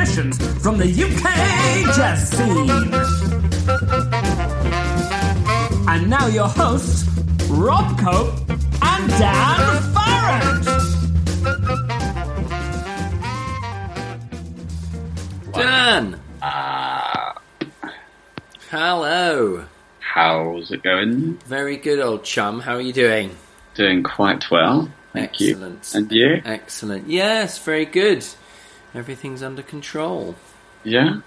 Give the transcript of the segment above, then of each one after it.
in conversation with musicians from the UK jazz scene. And now your hosts, Rob Cope and Dan Farrant. Dan! Uh, Hello. how's it going? Very good, old chum. How are you doing? Doing quite well. Thank Excellent. you. And you? Excellent. Yes, very good. Everything's under control. Yeah?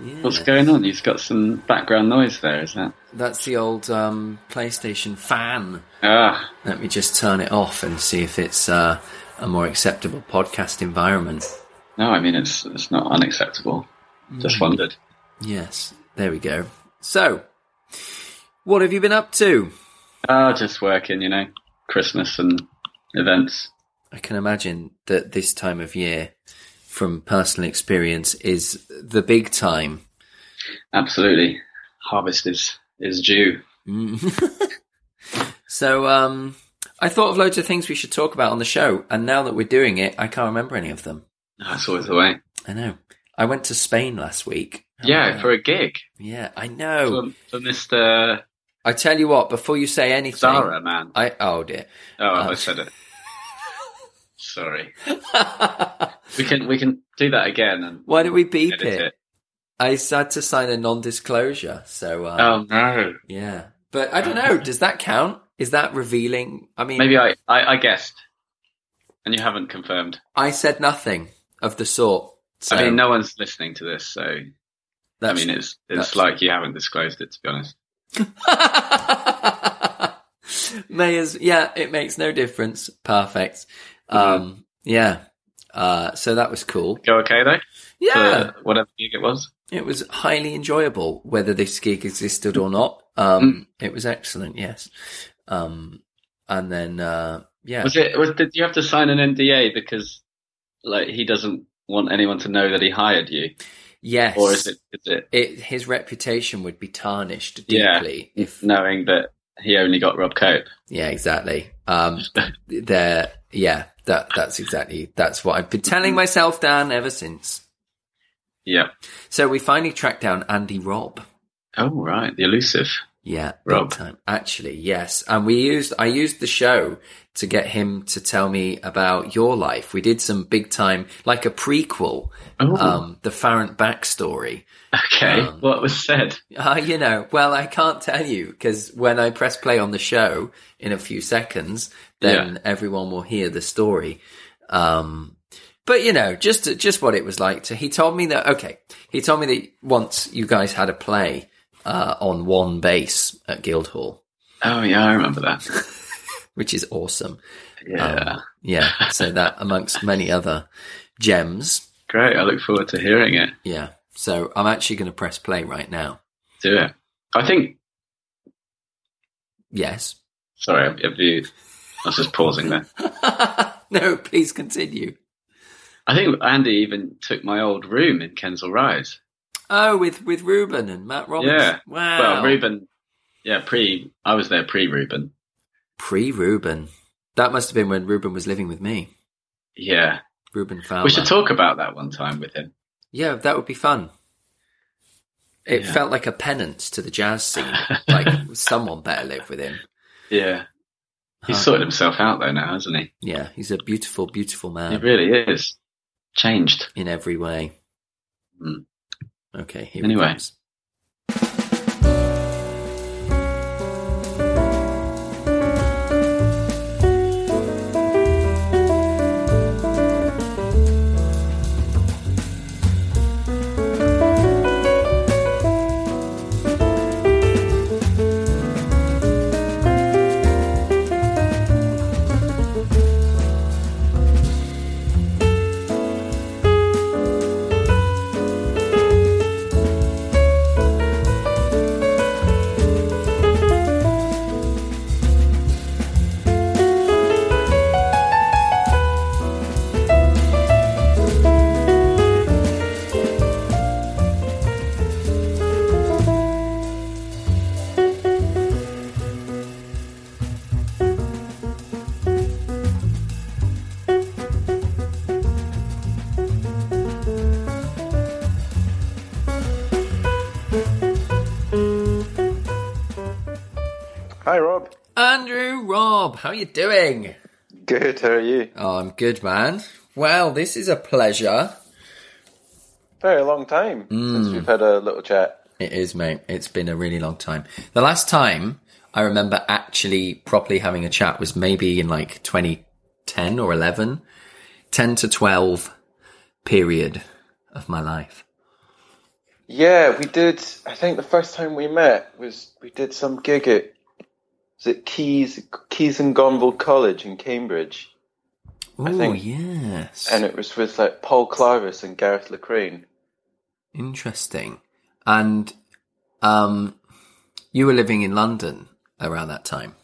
Yeah. What's going on? You've got some background noise there, is that? That's the old um, PlayStation fan. Ah, Let me just turn it off and see if it's uh, a more acceptable podcast environment. no, I mean, it's it's not unacceptable. Just Mm. wondered. Yes, there we go. So, what have you been up to? Ah, just working, you know, Christmas and events. I can imagine that this time of year, from personal experience, is the big time. Absolutely. Harvest is, is due. So, um, I thought of loads of things we should talk about on the show, and now that we're doing it, I can't remember any of them. That's always the way. I know. I went to Spain last week. Yeah, Oh, for a gig. yeah, I know. For, for Mr. I tell you what, before you say anything, Zara, man. I oh dear. Oh, Uh, I said it. Sorry. We can we can do that again and Why did we beep it? it. I had to sign a non-disclosure, so uh, Oh no. yeah. But I don't know. Does that count? Is that revealing? I mean, Maybe I, I, I guessed, and you haven't confirmed. I said nothing of the sort. So I mean, no one's listening to this, so I mean, it's it's like you haven't disclosed it. To be honest, Mayors, yeah, it makes no difference. Perfect. Um, yeah. Uh, so that was cool. go okay though. Yeah, whatever gig it was. it was highly enjoyable, whether this gig existed or not. Um, it was excellent. Yes. Um, and then, uh, yeah, Was it? Was did you have to sign an NDA because like he doesn't want anyone to know that he hired you, yes. or is it is it it, his reputation would be tarnished Yeah. deeply if, knowing that he only got Rob Cope? yeah, exactly. Um, there, yeah, that, that's exactly, that's what I've been telling myself, Dan, ever since. Yeah. So we finally tracked down Andy Robb. Oh right, the elusive. Yeah, Rob. time. Actually, yes. And we used, I used the show to get him to tell me about your life. We did some big time, like a prequel, Oh, um, the Farrant backstory. okay. um, what was said? Uh, you know, well, I can't tell you because when I press play on the show in a few seconds, then everyone will hear the story. Um, but you know, just just what it was like to. He told me that. Okay, he told me that once you guys had a play uh, on one bass at Guildhall, Oh yeah, I remember that. which is awesome. Yeah, Um, yeah. So that amongst many other gems. great. I look forward to hearing it. Yeah. So I'm actually going to press play right now. Do it. I think. Yes. Sorry, have you? I was just pausing there. no, please continue. I think Andy even took my old room in Kensal Rise. Oh, with with Ruben and Matt Roberts. Yeah. Wow. Well, Ruben. Yeah, pre. I was there pre Ruben. Pre Ruben. That must have been when Ruben was living with me. Yeah, Ruben Fowler. we should talk about that one time with him. Yeah, that would be fun. It Yeah. felt like a penance to the jazz scene. like someone better live with him. Yeah, he's sorted himself out though now, hasn't he? Yeah, he's a beautiful, beautiful man. He really is changed. in every way. Mm. Okay, here Anyway. Hi, Rob. Andrew Robb, how are you doing? Good. How are you? Oh, I'm good, man. Well, this is a pleasure. Very long time since hmm. we've had a little chat. It is, mate. It's been a really long time. The last time I remember actually properly having a chat was maybe in like 2010 or 11, 10 to 12 period of my life. Yeah, we did. I think the first time we met was we did some gig at was it Caius Caius and Gonville College in Cambridge, Oh, yes. and it was with like Paul Clarvis and Gareth Lockrane. Interesting. And um, you were living in London around that time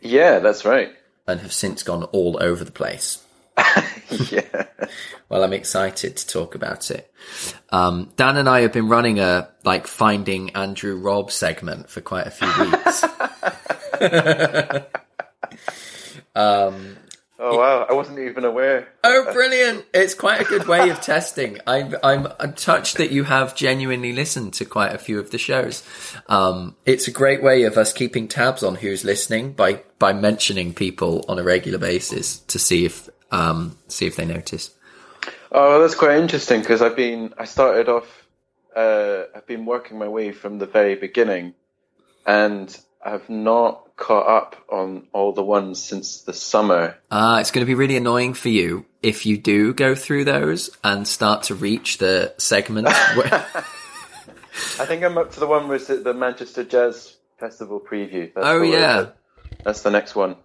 Yeah, that's right. and have since gone all over the place. yeah. Well, I'm excited to talk about it. Um, Dan and I have been running a like finding Andrew Robb segment for quite a few weeks. Oh wow, I wasn't even aware. oh, brilliant! It's quite a good way of testing. I'm, I'm, I'm touched that you have genuinely listened to quite a few of the shows. Um, it's a great way of us keeping tabs on who's listening by, by mentioning people on a regular basis to see if, um, see if they notice. Oh, that's quite interesting because I've been I started off uh, I've been working my way from the very beginning, and I've not caught up on all the ones since the summer. Uh, it's going to be really annoying for you if you do go through those and start to reach the segment. where, I think I'm up to the one with the, the Manchester Jazz Festival preview. That's Oh, yeah. that's the next one.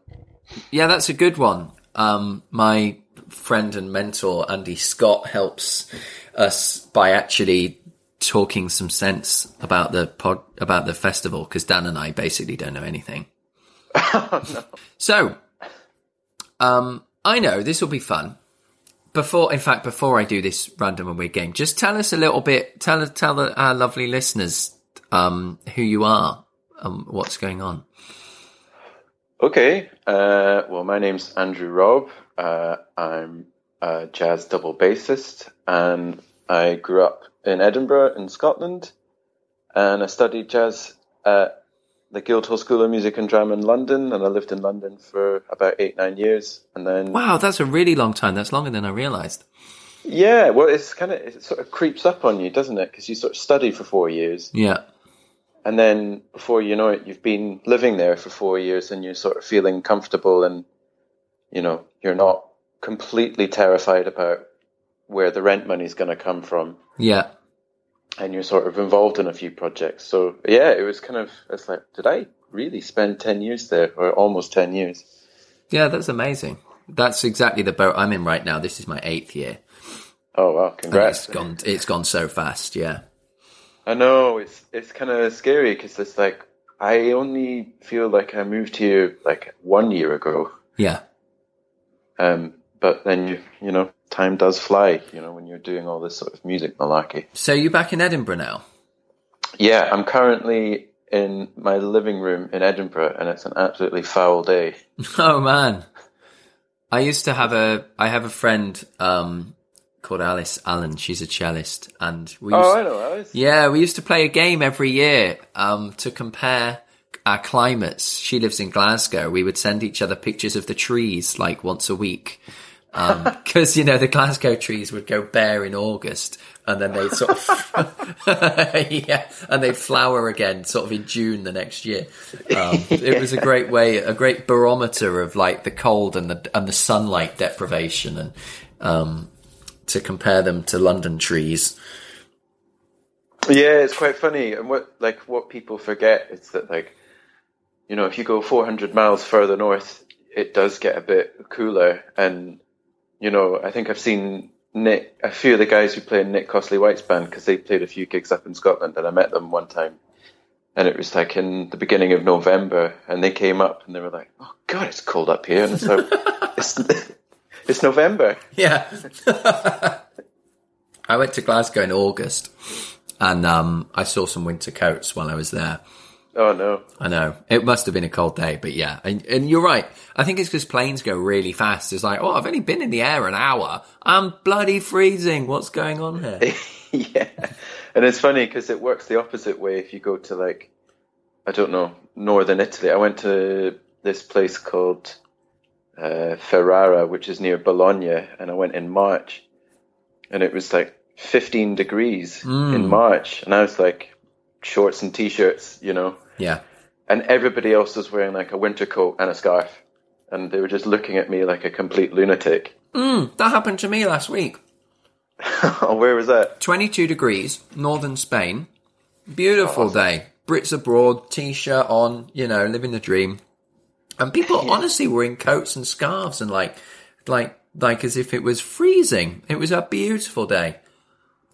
yeah, that's a good one. Um, my friend and mentor Andy Scott helps us by actually talking some sense about the pod about the festival because Dan and I basically don't know anything. So, um, I know this will be fun. Before, in fact, before I do this random and weird game, just tell us a little bit. Tell tell our lovely listeners um, who you are and what's going on. Okay. Uh, well, my name's Andrew Robb. Uh, I'm a jazz double bassist, and I grew up in Edinburgh, in Scotland, and I studied jazz at the Guildhall School of Music and Drama in London, and I lived in London for about eight, nine years, and then Wow, that's a really long time. That's longer than I realised. yeah, well, it's kind of it sort of creeps up on you, doesn't it? Because you sort of study for four years, Yeah, and then before you know it, you've been living there for four years, and you're sort of feeling comfortable, and you know you're not completely terrified about where the rent money's going to come from, yeah. And you're sort of involved in a few projects. So yeah, it was kind of it's like, did I really spend ten years there, or almost ten years? Yeah, that's amazing. That's exactly the boat I'm in right now. This is my eighth year. Oh wow, And congrats! It's gone. It's gone so fast. Yeah. I know it's it's kind of scary because it's like I only feel like I moved here like one year ago. Yeah. Um, but then you you know time does fly. You know when you're doing all this sort of music malarkey. So you're back in Edinburgh now. Yeah, I'm currently in my living room in Edinburgh, and it's an absolutely foul day. Oh man. I used to have a. I have a friend um, called Alice Allen. She's a cellist, and we. Used, Oh, I know, Alice. Yeah, we used to play a game every year um, to compare our climates. She lives in Glasgow. We would send each other pictures of the trees like once a week. Because, you know, the Glasgow trees would go bare in August and then they'd sort of, yeah, and they'd flower again sort of in June the next year. Um, It was a great way, a great barometer of like the cold and the, and the sunlight deprivation and, um, to compare them to London trees. Yeah, it's quite funny, and what like what people forget is that like, you know, if you go 400 miles further north, it does get a bit cooler, and you know, I think I've seen Nick, a few of the guys who play in Nick Costley White's band because they played a few gigs up in Scotland, and I met them one time, and it was like in the beginning of November, and they came up and they were like, "Oh God, it's cold up here," and it's like, it's, it's November. Yeah. I went to Glasgow in August and um, I saw some winter coats while I was there. Oh no. I know. It must have been a cold day, but yeah. And, and you're right. I think it's because planes go really fast. It's like, oh, I've only been in the air an hour. I'm bloody freezing. What's going on here? yeah, and it's funny because it works the opposite way. If you go to like I don't know, northern Italy. I went to this place called uh, Ferrara, which is near Bologna, and I went in March, and it was like 15 degrees in March, and I was like shorts and t-shirts, you know, Yeah. and everybody else was wearing like a winter coat and a scarf, and they were just looking at me like a complete lunatic. Mm, that happened to me last week. oh, where was that? 22 degrees, northern Spain. Beautiful day. Brits abroad, t-shirt on, you know, living the dream. And people honestly were in coats and scarves and like, like, like as if it was freezing. It was a beautiful day.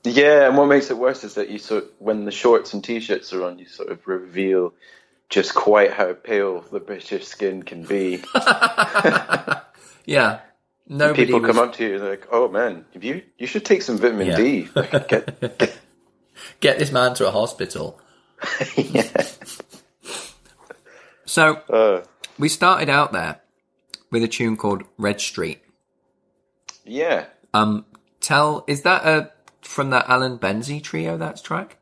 Yeah, and what makes it worse is that you sort when the shorts and t-shirts are on, you sort of reveal just quite how pale the British skin can be. Yeah. Nobody People was, come up to you they're like, "Oh man, you you should take some vitamin Yeah. D." Like, get, get, get this man to a hospital. yeah. So Uh, we started out there with a tune called Red Street. yeah, Um, tell, is that a, from that Alan Benzie trio, that's track?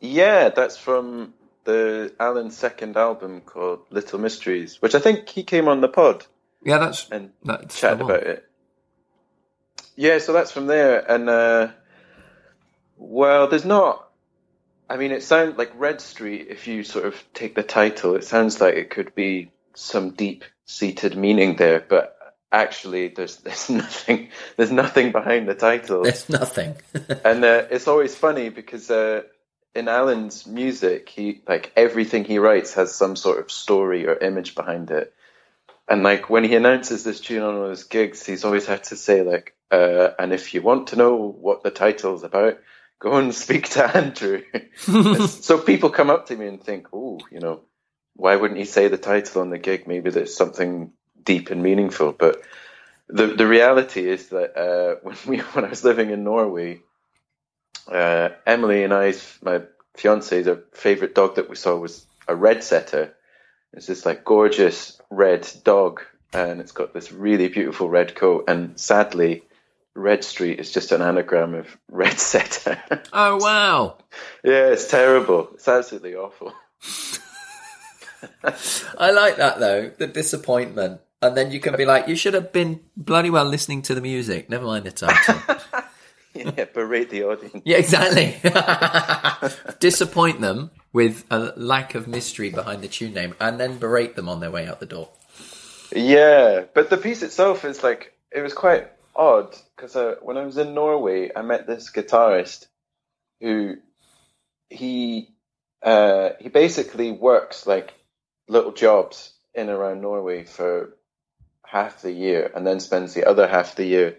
yeah. That's from the Alan's second album called Little Mysteries, which I think he came on the pod Yeah, that's, and that's chatted about it. Yeah, so that's from there, and uh, well, there's not. I mean, it sounds like Red Street. If you sort of take the title, it sounds like it could be some deep-seated meaning there, but actually, there's there's nothing. There's nothing behind the title, There's nothing. and uh, it's always funny because uh, in Alan's music, he like everything he writes has some sort of story or image behind it. And like when he announces this tune on one of his gigs, he's always had to say like, uh, "And if you want to know what the title's about, go and speak to Andrew." so people come up to me and think, "Oh, you know, why wouldn't he say the title on the gig? Maybe there's something deep and meaningful." But the the reality is that uh, when we when I was living in Norway, uh, Emily and I, my fiance, favorite dog that we saw was a red setter. It's this like gorgeous red dog, and it's got this really beautiful red coat. And sadly, Red Street is just an anagram of red setter. oh, wow. yeah, it's terrible. It's absolutely awful. I like that though, the disappointment. And then you can be like, you should have been bloody well listening to the music. Never mind the title. Yeah, berate the audience. yeah, exactly. Disappoint them with a lack of mystery behind the tune name and then berate them on their way out the door. Yeah, but the piece itself is like it was quite odd because uh, when I was in Norway, I met this guitarist who he uh, he basically works like little jobs in around Norway for half the year, and then spends the other half the year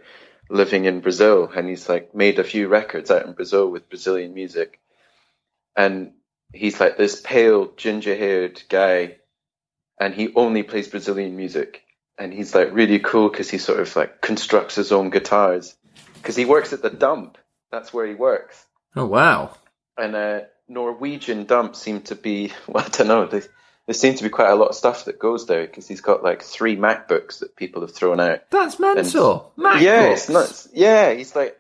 living in Brazil. And he's like made a few records out in Brazil with Brazilian music, and he's like this pale, ginger-haired guy and he only plays Brazilian music. And he's like really cool because he sort of like constructs his own guitars because he works at the dump. That's where he works. Oh, wow. And uh, Norwegian dump seem to be, well, I don't know, there, there seems to be quite a lot of stuff that goes there because he's got like three MacBooks that people have thrown out. That's mental. MacBooks. Yeah, it's nuts. Yeah, he's like,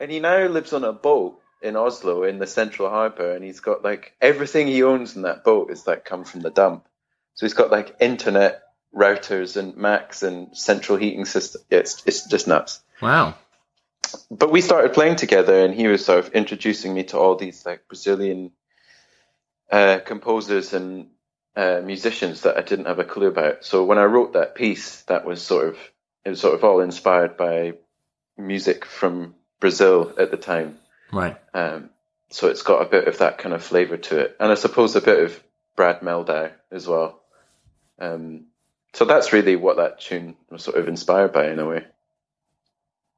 and he now lives on a boat in Oslo in the Central Harbour, and he's got like everything he owns in that boat is like come from the dump. So he's got like internet routers and Macs and central heating system. Yeah, it's it's just nuts. Wow. But we started playing together, and he was sort of introducing me to all these like Brazilian uh, composers and uh, musicians that I didn't have a clue about. So when I wrote that piece, that was sort of it was sort of all inspired by music from Brazil at the time. Right. Um, so it's got a bit of that kind of flavour to it, and I suppose a bit of Brad Mehldau as well. Um, so that's really what that tune was sort of inspired by in a way.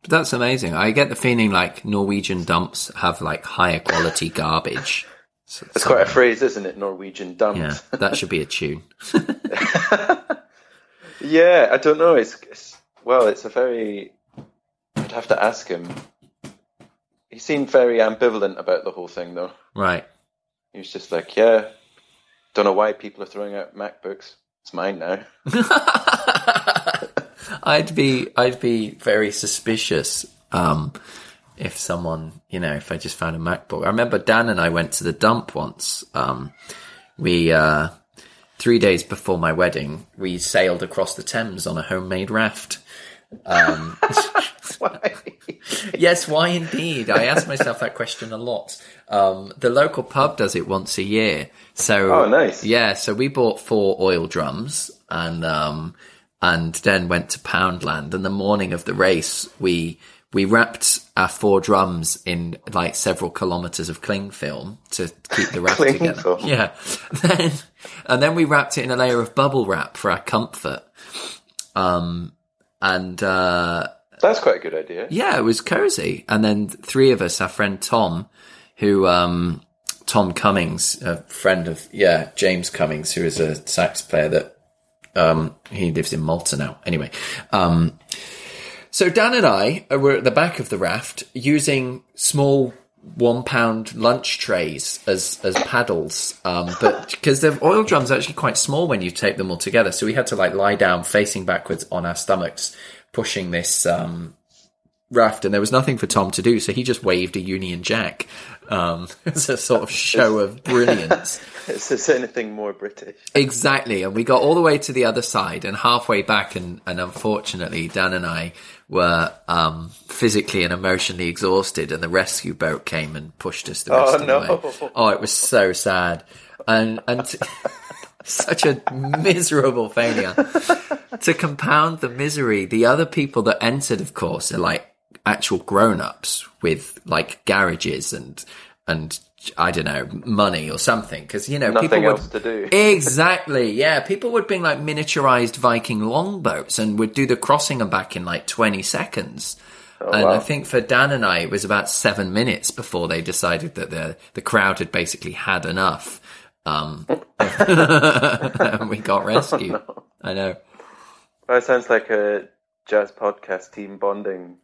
But that's amazing. I get the feeling like Norwegian dumps have like higher quality garbage. So, It's quite a phrase, isn't it? Norwegian dump. yeah, that should be a tune. Yeah, I don't know. It's, it's well, it's a very. I'd have to ask him. He seemed very ambivalent about the whole thing, though. Right. He was just like, "Yeah, don't know why people are throwing out MacBooks. It's mine now." I'd be I'd be very suspicious um, if someone you know if I just found a MacBook. I remember Dan and I went to the dump once. Um, we uh, three days before my wedding, we sailed across the Thames on a homemade raft. Um, Why? yes, why indeed? I ask myself that question a lot. Um, the local pub does it once a year. So, Oh, nice. Yeah, so we bought four oil drums and, um, and then went to Poundland. And the morning of the race, we, we wrapped our four drums in like several kilometers of cling film to keep the raft together. film? Yeah. Then, and then we wrapped it in a layer of bubble wrap for our comfort. Um, and, uh, That's quite a good idea. yeah, it was cozy. And then three of us, our friend Tom, who, um, Tom Cummings, a friend of, yeah, James Cummings, who is a sax player that, um, he lives in Malta now. Anyway, um, so Dan and I were at the back of the raft using small one pound lunch trays as as paddles um but because the oil drums are actually quite small when you tape them all together so we had to like lie down facing backwards on our stomachs pushing this um raft and there was nothing for Tom to do so he just waved a Union Jack um as a sort of show of brilliance Is this anything more British? Exactly. And we got all the way to the other side and halfway back and, and unfortunately Dan and I were um, physically and emotionally exhausted and the rescue boat came and pushed us the rest Oh, of the no. way. Oh, it was so sad. And and t- such a miserable failure. to compound the misery, the other people that entered, of course, are like actual grown-ups with like garages and and I don't know money or something because you know Nothing people would else to do. Exactly. Yeah. People would bring like miniaturized Viking longboats and would do the crossing and back in like 20 seconds. and wow. I think for Dan and I, it was about seven minutes before they decided that the, the crowd had basically had enough. Um, and we got rescued. I know. That sounds like a jazz podcast team bonding.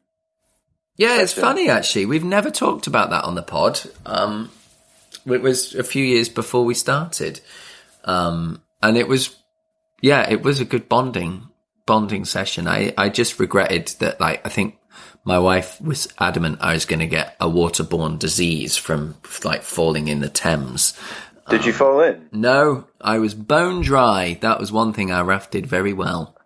Yeah, it's funny actually. We've never talked about that on the pod. Um, it was a few years before we started, um, and it was, yeah, it was a good bonding bonding session. I I just regretted that. Like, I think my wife was adamant I was going to get a waterborne disease from like falling in the Thames. Did you fall in? No, I was bone dry. That was one thing I rafted very well.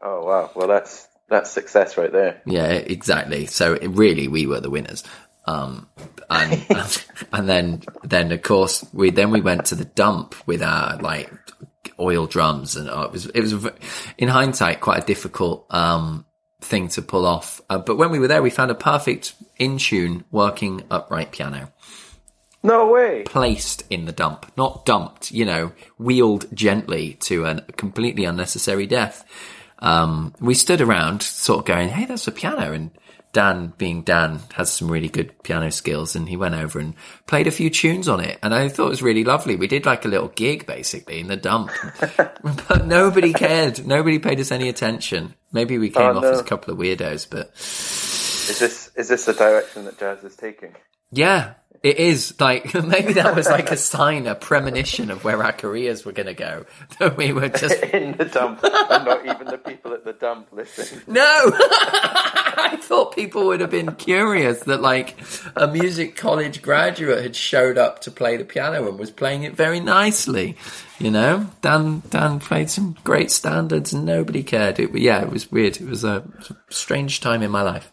Oh wow. Well, that's that's success right there. Yeah, exactly. So it, really, we were the winners. Um, and, and then, then of course, we, then we went to the dump with our like oil drums and uh, it was, it was in hindsight quite a difficult, um, thing to pull off. Uh, but when we were there, we found a perfect in tune working upright piano No way. placed in the dump, not dumped, you know, wheeled gently to a completely unnecessary death. Um, we stood around sort of going, Hey, that's a piano. And Dan, being Dan, has some really good piano skills and he went over and played a few tunes on it. And I thought it was really lovely. We did like a little gig basically in the dump, but nobody cared. Nobody paid us any attention. Maybe we came Oh, off no. as a couple of weirdos, but Is this is this the direction that jazz is taking? Yeah, it is. Like maybe that was like a sign, a premonition of where our careers were going to go. That we were just in the dump, and not even the people at the dump listen. no. I thought people would have been curious that like a music college graduate had showed up to play the piano and was playing it very nicely. You know, Dan Dan played some great standards and nobody cared. It, yeah, it was weird. It was a strange time in my life.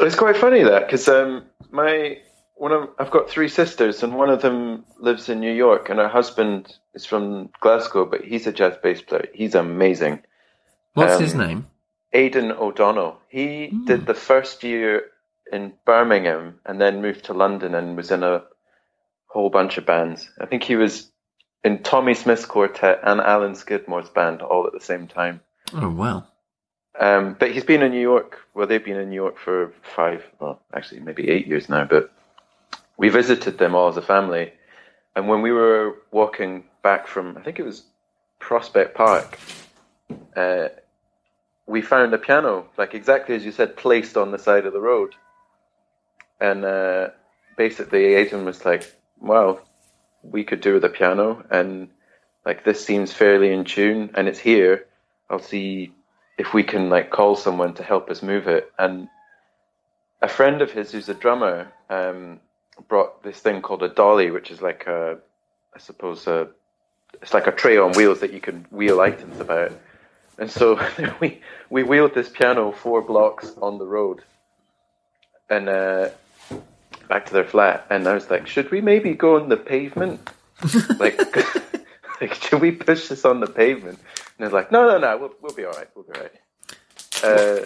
It's quite funny that because um, my one of I've got three sisters, and one of them lives in New York, and her husband is from Glasgow, but he's a jazz bass player. He's amazing. What's Um, his name? Aidan O'Donnell. He did the first year in Birmingham, and then moved to London, and was in a whole bunch of bands. I think he was in Tommy Smith's quartet and Alan Skidmore's band all at the same time. Oh wow. Um, but he's been in New York. Well, they've been in New York for five, well, actually maybe eight years now. But we visited them all as a family, and when we were walking back from, I think it was Prospect Park, uh, we found a piano, like exactly as you said, placed on the side of the road. And uh, basically, Aidan was like, "Well, we could do with a piano, and like this seems fairly in tune, and it's here. I'll see if we can like call someone to help us move it." And a friend of his, who's a drummer, um, brought this thing called a dolly, which is like a, I suppose, a it's like a tray on wheels that you can wheel items about. And so we we wheeled this piano four blocks on the road, and uh, back to their flat. And I was like, should we maybe go on the pavement? like, like, should we push this on the pavement? And they're like, no, no, no, we'll we'll be all right. We'll be all right. Uh,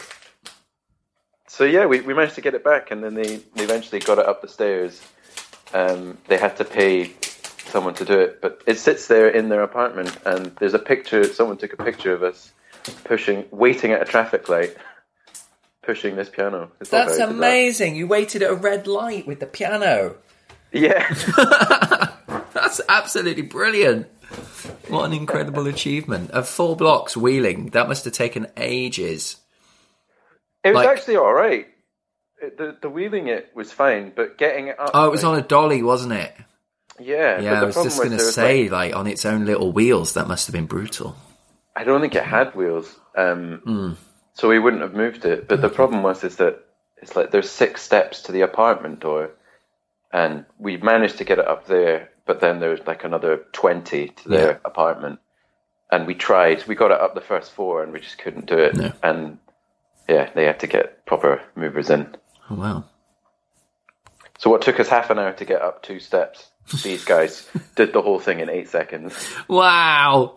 so yeah, we, we managed to get it back, and then they, they eventually got it up the stairs. Um, they had to pay someone to do it, but it sits there in their apartment, and there's a picture. Someone took a picture of us pushing, waiting at a traffic light, pushing this piano. It's That's amazing. You waited at a red light with the piano. Yeah, That's absolutely brilliant. What an incredible achievement. Of four blocks wheeling, that must have taken ages. It was Like- actually all right. It, the the wheeling it was fine, but getting it up. Oh, it was like- on a dolly, wasn't it? Yeah, Yeah, I was just going to say, like- like, on its own little wheels, that must have been brutal. I don't think it had wheels, um, Hmm. so we wouldn't have moved it. But the problem was is that it's like there's six steps to the apartment door, and we managed to get it up there, but then there's like another twenty to their Yeah. apartment, and we tried. We got it up the first four, and we just couldn't do it. No. And yeah, they had to get proper movers in. Oh, wow. So what took us half an hour to get up two steps, these guys did the whole thing in eight seconds. Wow.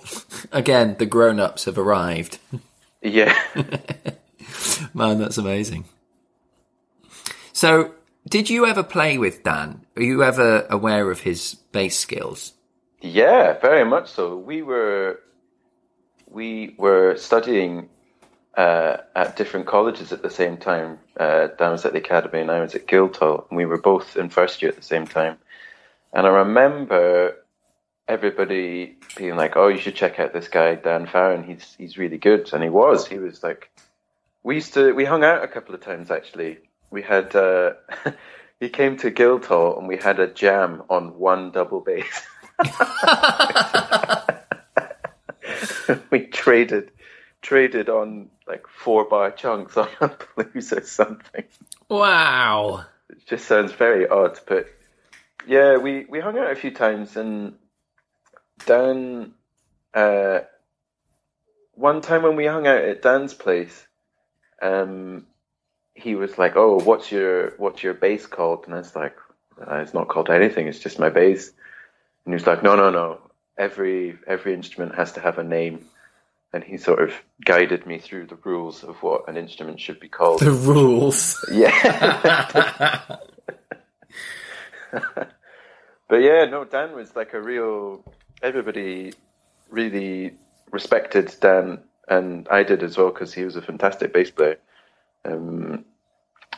Again, the grown ups have arrived. Yeah. Man, that's amazing. So, did you ever play with Dan? Are you ever aware of his bass skills? Yeah, very much so. We were we were studying uh, at different colleges at the same time. Uh, Dan was at the academy, and I was at Guildhall, and we were both in first year at the same time. And I remember everybody being like, "Oh, you should check out this guy, Dan Farrant. He's he's really good." And he was. He was like, we used to we hung out a couple of times actually. We had uh, he came to Guildhall, and we had a jam on one double bass. we traded traded on like four bar chunks on a blues or something. Wow. It just sounds very odd, but yeah, we we hung out a few times and Dan uh one time when we hung out at Dan's place, um he was like, "Oh, what's your what's your bass called?" And I was like, uh, "It's not called anything. It's just my bass." And he was like, "No, no, no. Every every instrument has to have a name." And he sort of guided me through the rules of what an instrument should be called. The rules. Yeah. but yeah, no, Dan was like a real. Everybody really respected Dan, and I did as well because he was a fantastic bass player. Um,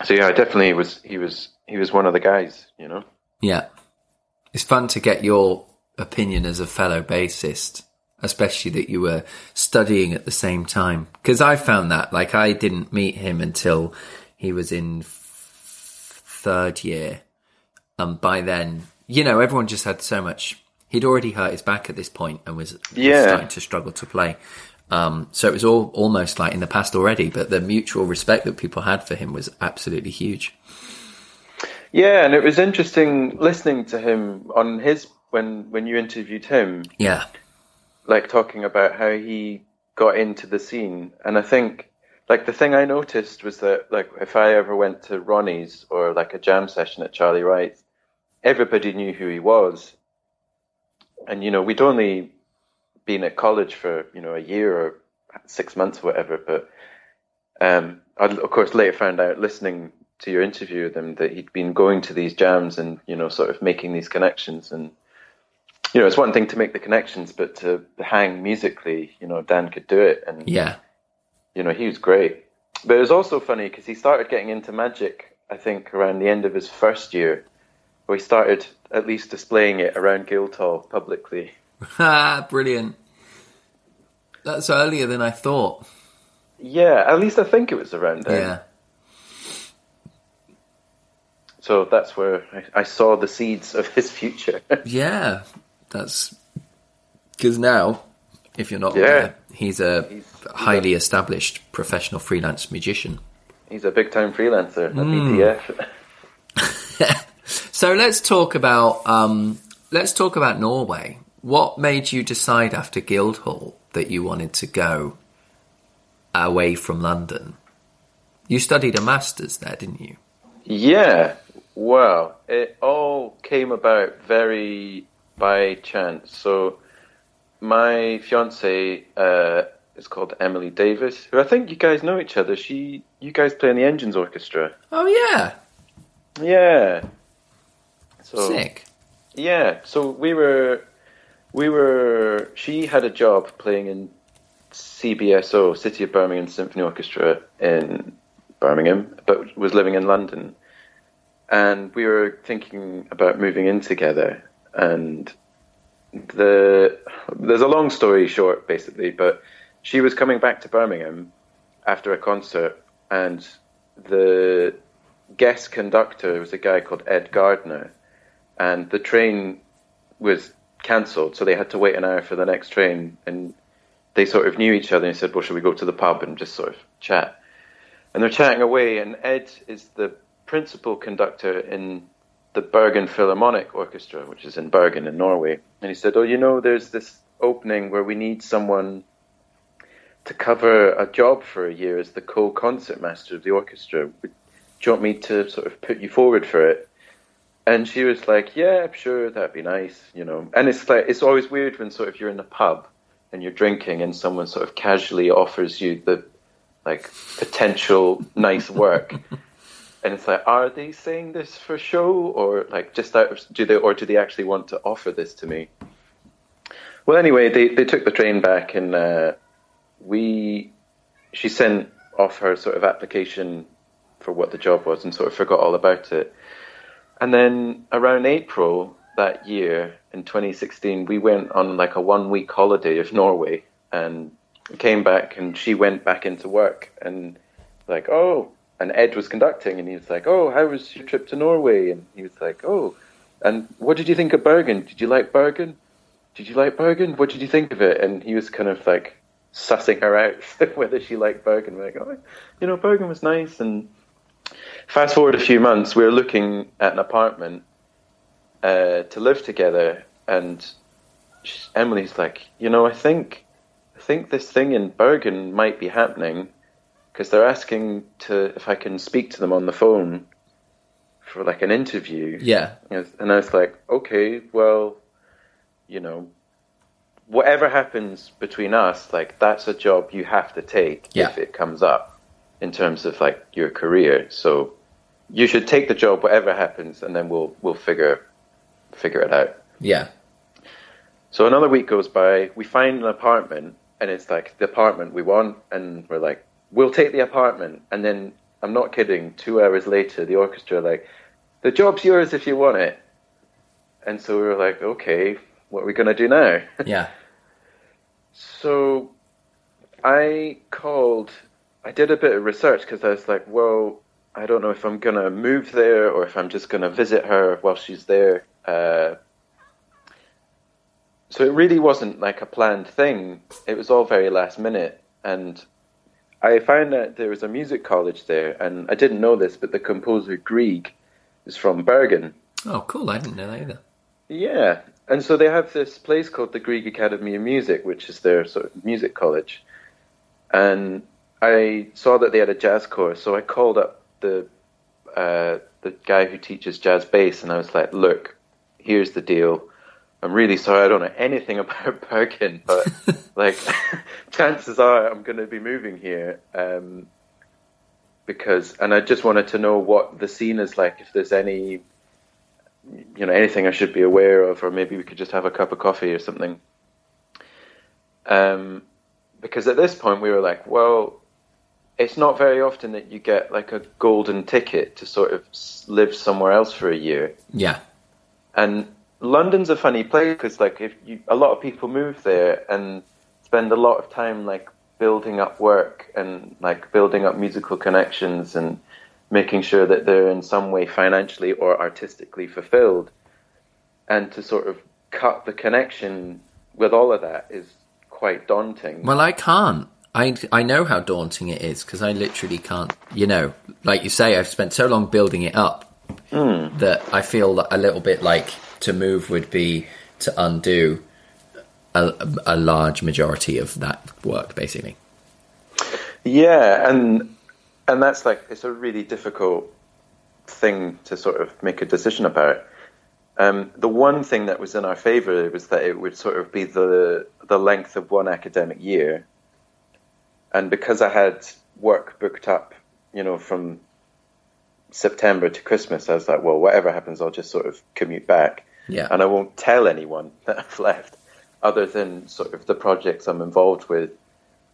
so yeah, I definitely was. He was. He was one of the guys, you know. Yeah. It's fun to get your opinion as a fellow bassist, especially that you were studying at the same time. Because I found that, like, I didn't meet him until he was in f- third year. And by then, you know, everyone just had so much. He'd already hurt his back at this point and was, was Yeah. starting to struggle to play. Um, so it was all almost like in the past already, but the mutual respect that people had for him was absolutely huge. Yeah, and it was interesting listening to him on his when when you interviewed him. Yeah. Like talking about how he got into the scene. And i think like the thing i noticed was that like if i ever went to ronnie's or like a jam session at charlie wright's everybody knew who he was. And you know we'd only been at college for you know a year or six months or whatever but um i of course later found out listening to your interview with him that he'd been going to these jams and you know sort of making these connections. And you know, it's one thing to make the connections, but to hang musically, you know, Dan could do it, and Yeah. you know, he was great. But it was also funny because he started getting into magic, I think, around the end of his first year, where he started at least displaying it around Guildhall publicly. Ah, brilliant. That's earlier than I thought. Yeah, at least I think it was around then. Yeah. So that's where I, I saw the seeds of his future. Yeah. That's because now, if you're not Yeah. aware, he's a He's- highly established professional freelance magician. He's a big time freelancer at. BTF. So let's talk about um, let's talk about Norway what made you decide after Guildhall that you wanted to go away from London? You studied a master's there, didn't you? Yeah, well, it all came about very by chance. So, my fiance uh, is called Emily Davis, who I think you guys know each other. She, you guys play in the Engines Orchestra. Oh yeah, Yeah. So, sick. Yeah, so we were, we were. She had a job playing in CBSO, City of Birmingham Symphony Orchestra in Birmingham, but was living in London, and we were thinking about moving in together. And the there's a long story short, basically, but she was coming back to Birmingham after a concert, and the guest conductor was a guy called Ed Gardner, and the train was cancelled, so they had to wait an hour for the next train, and they sort of knew each other and said, "Well, should we go to the pub and just sort of chat?" And they're chatting away, and Ed is the principal conductor in the Bergen Philharmonic Orchestra, which is in Bergen in Norway. And he said, "Oh, you know, there's this opening where we need someone to cover a job for a year as the co-concert master of the orchestra. Do you want me to sort of put you forward for it?" And she was like, "Yeah, sure, that'd be nice, you know." And it's like it's always weird when sort of you're in a pub and you're drinking and someone sort of casually offers you the like potential nice work. And it's like, are they saying this for show, or like just out of do they, or do they actually want to offer this to me? Well, anyway, they they took the train back, and uh, we she sent off her sort of application for what the job was, and sort of forgot all about it. And then around April that year in 2016, we went on like a one week holiday of Norway, and came back, and she went back into work, and like, oh, and Ed was conducting, and he was like, "Oh, how was your trip to Norway?" And he was like, "Oh, and what did you think of Bergen? Did you like Bergen? Did you like Bergen? What did you think of it?" And he was kind of like sussing her out whether she liked Bergen. We're like, "Oh, you know, Bergen was nice." And fast forward a few months, we were looking at an apartment uh, to live together, and Emily's like, "You know, I think, I think this thing in Bergen might be happening." Because they're asking to if I can speak to them on the phone for like an interview. Yeah, And I was like, okay, well, you know, whatever happens between us, like that's a job you have to take Yeah. if it comes up in terms of like your career. So you should take the job, whatever happens, and then we'll we'll figure figure it out. yeah, So another week goes by. We find an apartment, and it's like the apartment we want, and we're like, we'll take the apartment. And then I'm not kidding. Two hours later, the orchestra like, the job's yours if you want it. And so we were like, okay, what are we gonna do now? yeah, So I called, I did a bit of research because I was like, well, I don't know if I'm going to move there or if I'm just going to visit her while she's there. Uh, so it really wasn't like a planned thing. It was all very last minute. And I found that there was a music college there. And I didn't know this, but the composer Grieg is from Bergen. Oh, cool! I didn't know that either. Yeah, and so they have this place called the Grieg Academy of Music, which is their sort of music college. And I saw that they had a jazz course, so I called up the uh, the guy who teaches jazz bass, and I was like, "Look, here's the deal. I'm really sorry, I don't know anything about Bergen, but like, chances are I'm going to be moving here." Um, because, and I just wanted to know what the scene is like. If there's any you know anything I should be aware of, or maybe we could just have a cup of coffee or something. Um, because at this point we were like, well, it's not very often that you get like a golden ticket to sort of live somewhere else for a year, Yeah, and London's a funny place because like if you, a lot of people move there and spend a lot of time like building up work and like building up musical connections and making sure that they're in some way financially or artistically fulfilled and to sort of cut the connection with all of that is quite daunting Well, I can't. I, I know how daunting it is because I literally can't. You know, like you say, I've spent so long building it up hmm. that I feel a little bit like to move would be to undo a, a large majority of that work, basically. Yeah, and and that's like it's a really difficult thing to sort of make a decision about. Um, the one thing that was in our favour was that it would sort of be the the length of one academic year, and because I had work booked up, you know, from September to Christmas, I was like, well, whatever happens, I'll just sort of commute back, Yeah. and I won't tell anyone that I've left, other than sort of the projects I'm involved with,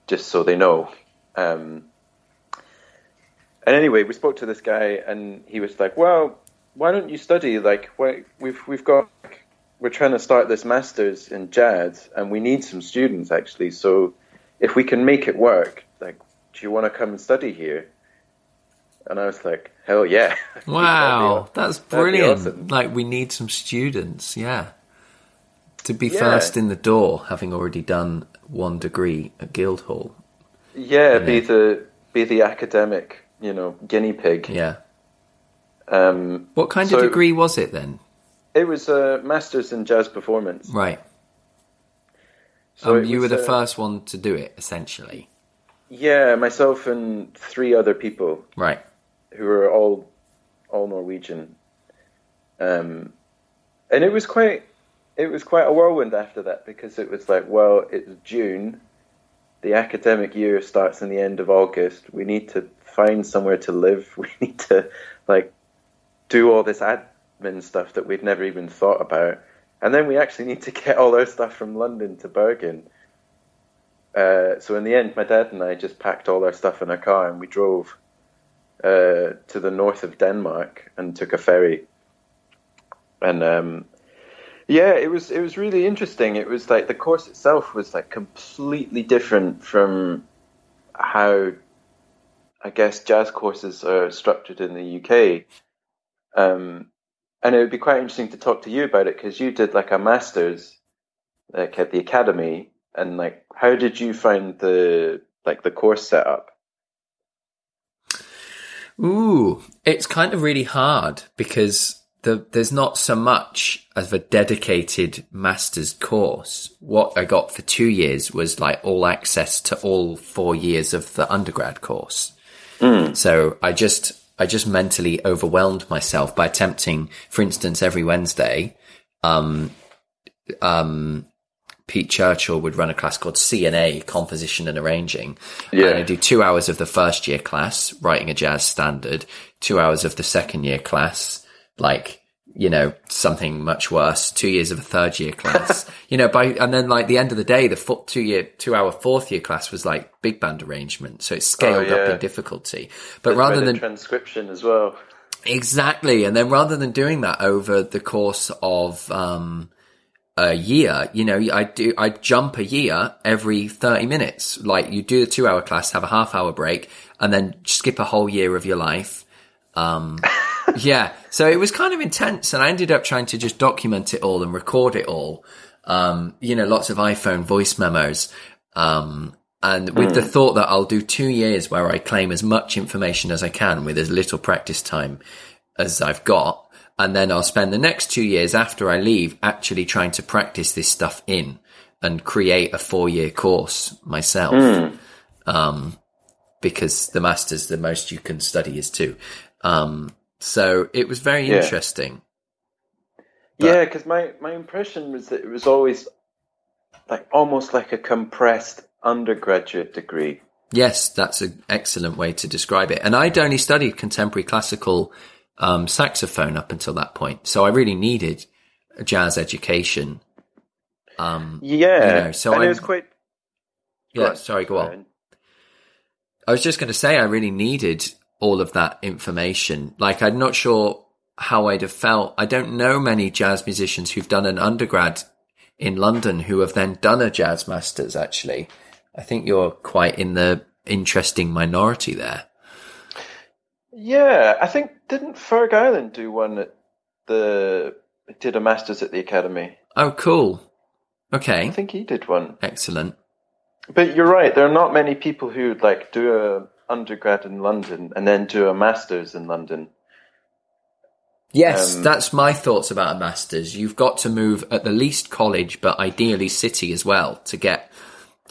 just so they know. Um, and anyway, we spoke to this guy, and he was like, "Well, why don't you study? Like, we've we've got we're trying to start this masters in jazz, and we need some students actually. So, if we can make it work, like, do you want to come and study here?" And I was like, "Hell yeah!" Wow, that's brilliant. awesome. Like we need some students, yeah. To be Yeah. first in the door, having already done one degree at Guildhall. yeah, be the be the academic, you know, guinea pig. Yeah. Um, What kind So- of degree was it then? it was a masters in jazz performance. Right. So um, you were the uh, first one to do it, essentially. Yeah, myself and three other people. Right. Who were all all Norwegian. Um, and it was quite it was quite a whirlwind after that because it was like, well, it's June, the academic year starts in the end of August. We need to find somewhere to live. We need to like do all this admin stuff that we'd never even thought about. And then we actually need to get all our stuff from London to Bergen. Uh, so in the end, my dad and I just packed all our stuff in a car and we drove uh, to the north of Denmark and took a ferry. And um, yeah, it was it was really interesting. It was like the course itself was like completely different from how I guess jazz courses are structured in the UK. Um, and it would be quite interesting to talk to you about it because you did like a master's like at the academy and like how did you find the like the course set up? Ooh, it's kind of really hard because the, there's not so much of a dedicated master's course. What I got for two years was like all access to all four years of the undergrad course. So I just, I just mentally overwhelmed myself by attempting, for instance, every Wednesday, um, um, Pete Churchill would run a class called CNA, Composition and Arranging. Yeah. And I do two hours of the first year class, writing a jazz standard, two hours of the second year class, like, you know, something much worse, two years of a third year class, you know, by, and then like the end of the day, the two year, two hour fourth year class was like big band arrangement. So it scaled up yeah. in difficulty. But rather than, transcription as well. Exactly. And then rather than doing that over the course of, um, a year, you know, I do, I jump a year every 30 minutes. Like you do the two hour class, have a half hour break and then skip a whole year of your life. Um, yeah. So it was kind of intense and I ended up trying to just document it all and record it all. Um, you know, lots of iPhone voice memos. Um, and with the thought that I'll do two years where I claim as much information as I can with as little practice time as I've got. And then I'll spend the next two years after I leave actually trying to practice this stuff in and create a four year course myself. Um, because the master's the most you can study is two. Um, so it was very Yeah. interesting. Yeah, because my, my impression was that it was always like almost like a compressed undergraduate degree. Yes, that's an excellent way to describe it. And I'd only studied contemporary classical um, saxophone up until that point, so I really needed a jazz education. Um, Yeah, You know, so and I'm- was quite. yeah, sorry, go on. I was just going to say I really needed all of that information. Like, I'm not sure how I'd have felt. I don't know many jazz musicians who've done an undergrad in London who have then done a jazz masters, actually. I think you're quite in the interesting minority there. Yeah, I think didn't Fergus Ireland do one at the did a masters at the academy? Oh, cool. Okay, I think he did one. Excellent. But you're right. There are not many people who would like do a undergrad in London and then do a masters in London. Yes, Um, that's my thoughts about a masters. You've got to move at the least college, but ideally city as well to get,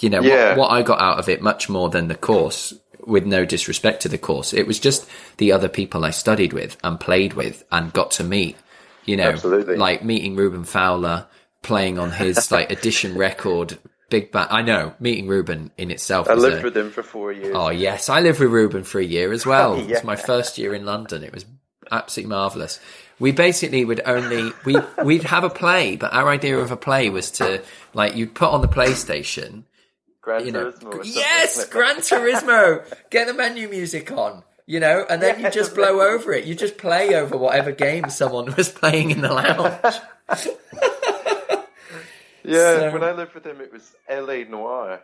you know, Yeah. what, what I got out of it much more than the course. With no disrespect to the course, it was just the other people I studied with and played with and got to meet. You know, Absolutely. like meeting Reuben Fowler, playing on his like edition record, big band. I know meeting Reuben in itself. I lived a- with him for four years. Oh yes, I lived with Reuben for a year as well. It Yeah. was my first year in London. It was absolutely marvelous. We basically would only we we'd have a play, but our idea of a play was to like you'd put on the PlayStation. Gran You know, Turismo yes. Gran Turismo. Get the menu music on. You know, and then you just blow over it. You just play over whatever game someone was playing in the lounge. Yeah, So- when I lived with him, it was L.A. Noire.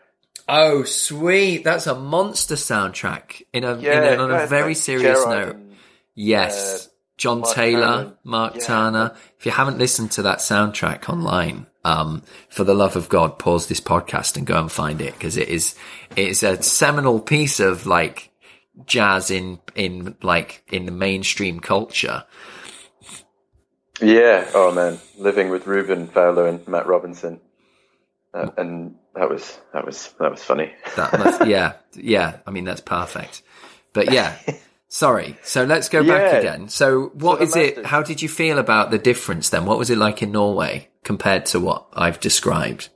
Oh, sweet! That's a monster soundtrack. In a, Yeah, in a on a very serious Gerard note. and- Yes. Uh, John Mark Taylor, Turner. Mark Yeah. Turner. If you haven't listened to that soundtrack online, um, for the love of God, pause this podcast and go and find it because it is, it is a seminal piece of like jazz in, in like in the mainstream culture. Yeah. Oh man, living with Reuben Fowler and Matt Robinson, uh, and that was that was that was funny. That, yeah, yeah. I mean, that's perfect. But yeah, sorry. So let's go back again. So what the is it? Masters. How did you feel about the difference then? What was it like in Norway compared to what I've described?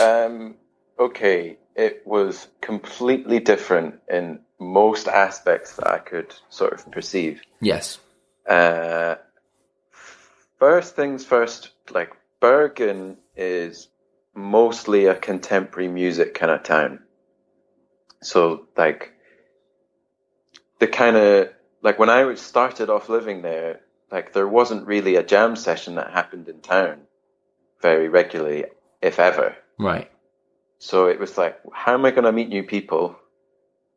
Um, okay, it was completely different in most aspects that I could sort of perceive. Yes. Uh, first things first, like Bergen is mostly a contemporary music kind of town. So, like, the kind of, like, when I started off living there, like, there wasn't really a jam session that happened in town very regularly, if ever. Right. So it was like, how am I going to meet new people?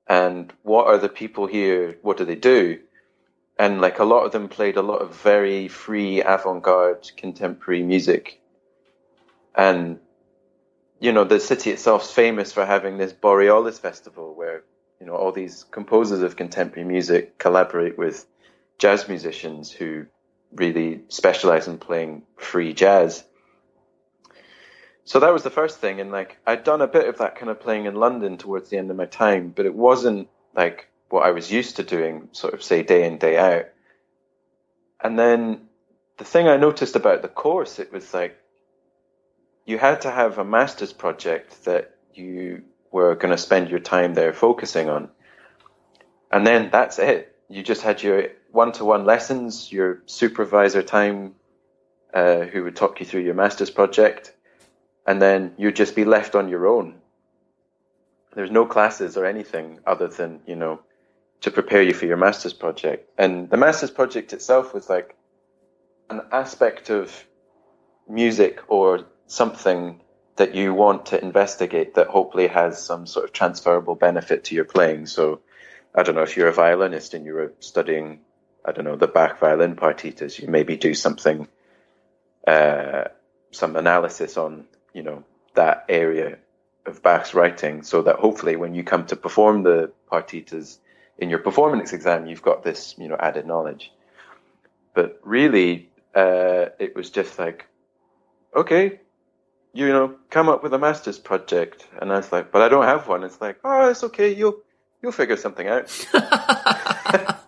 And what are the people here? What do they do? And like a lot of them played a lot of very free avant garde contemporary music. And, you know, the city itself is famous for having this Borealis festival where, you know, all these composers of contemporary music collaborate with jazz musicians who really specialize in playing free jazz. So that was the first thing, and like I'd done a bit of that kind of playing in London towards the end of my time, but it wasn't like what I was used to doing, sort of say day in day out. And then the thing I noticed about the course, it was like you had to have a master's project that you were going to spend your time there focusing on, and then that's it. You just had your one-to-one lessons, your supervisor time, uh, who would talk you through your master's project and then you'd just be left on your own. There's no classes or anything other than, you know, to prepare you for your master's project. And the master's project itself was like an aspect of music or something that you want to investigate that hopefully has some sort of transferable benefit to your playing. So I don't know if you're a violinist and you're studying, I don't know, the Bach violin partitas, you maybe do something, uh, some analysis on you know that area of Bach's writing, so that hopefully when you come to perform the partitas in your performance exam, you've got this you know added knowledge. But really, uh, it was just like, okay, you know, come up with a master's project, and I was like, but I don't have one. It's like, oh, it's okay, you'll you'll figure something out.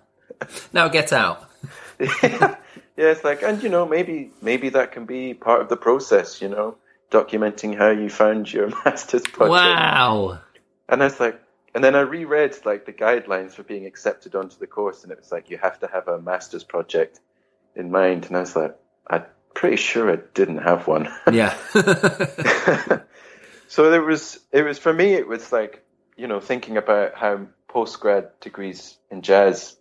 Now get out. yeah, it's like, and you know, maybe maybe that can be part of the process. You know, documenting how you found your master's project. Wow. And I was like, and then I reread like the guidelines for being accepted onto the course, and it was like you have to have a master's project in mind. And I was like, I'm pretty sure I didn't have one. Yeah. so there was, it was for me, it was like, you know, thinking about how postgrad degrees in jazz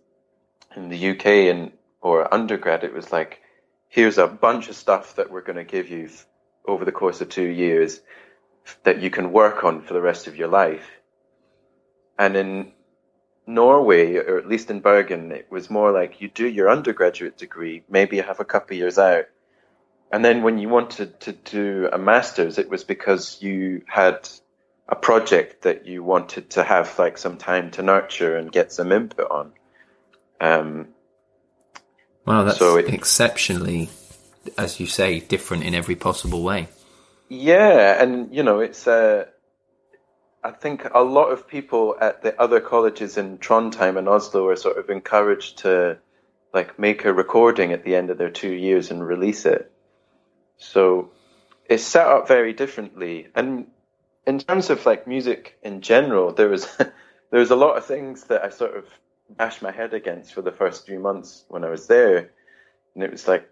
in the UK and or undergrad, it was like, here's a bunch of stuff that we're going to give you over the course of two years that you can work on for the rest of your life. And in Norway, or at least in Bergen, it was more like you do your undergraduate degree, maybe you have a couple of years out. And then when you wanted to do a master's, it was because you had a project that you wanted to have like some time to nurture and get some input on. Um, Wow, that's So it- exceptionally, as you say, different in every possible way. Yeah, and you know, it's uh, I think a lot of people at the other colleges in Trondheim and Oslo are sort of encouraged to like make a recording at the end of their two years and release it. So it's set up very differently. And in terms of like music in general, there was there was a lot of things that I sort of bashed my head against for the first few months when I was there. And it was like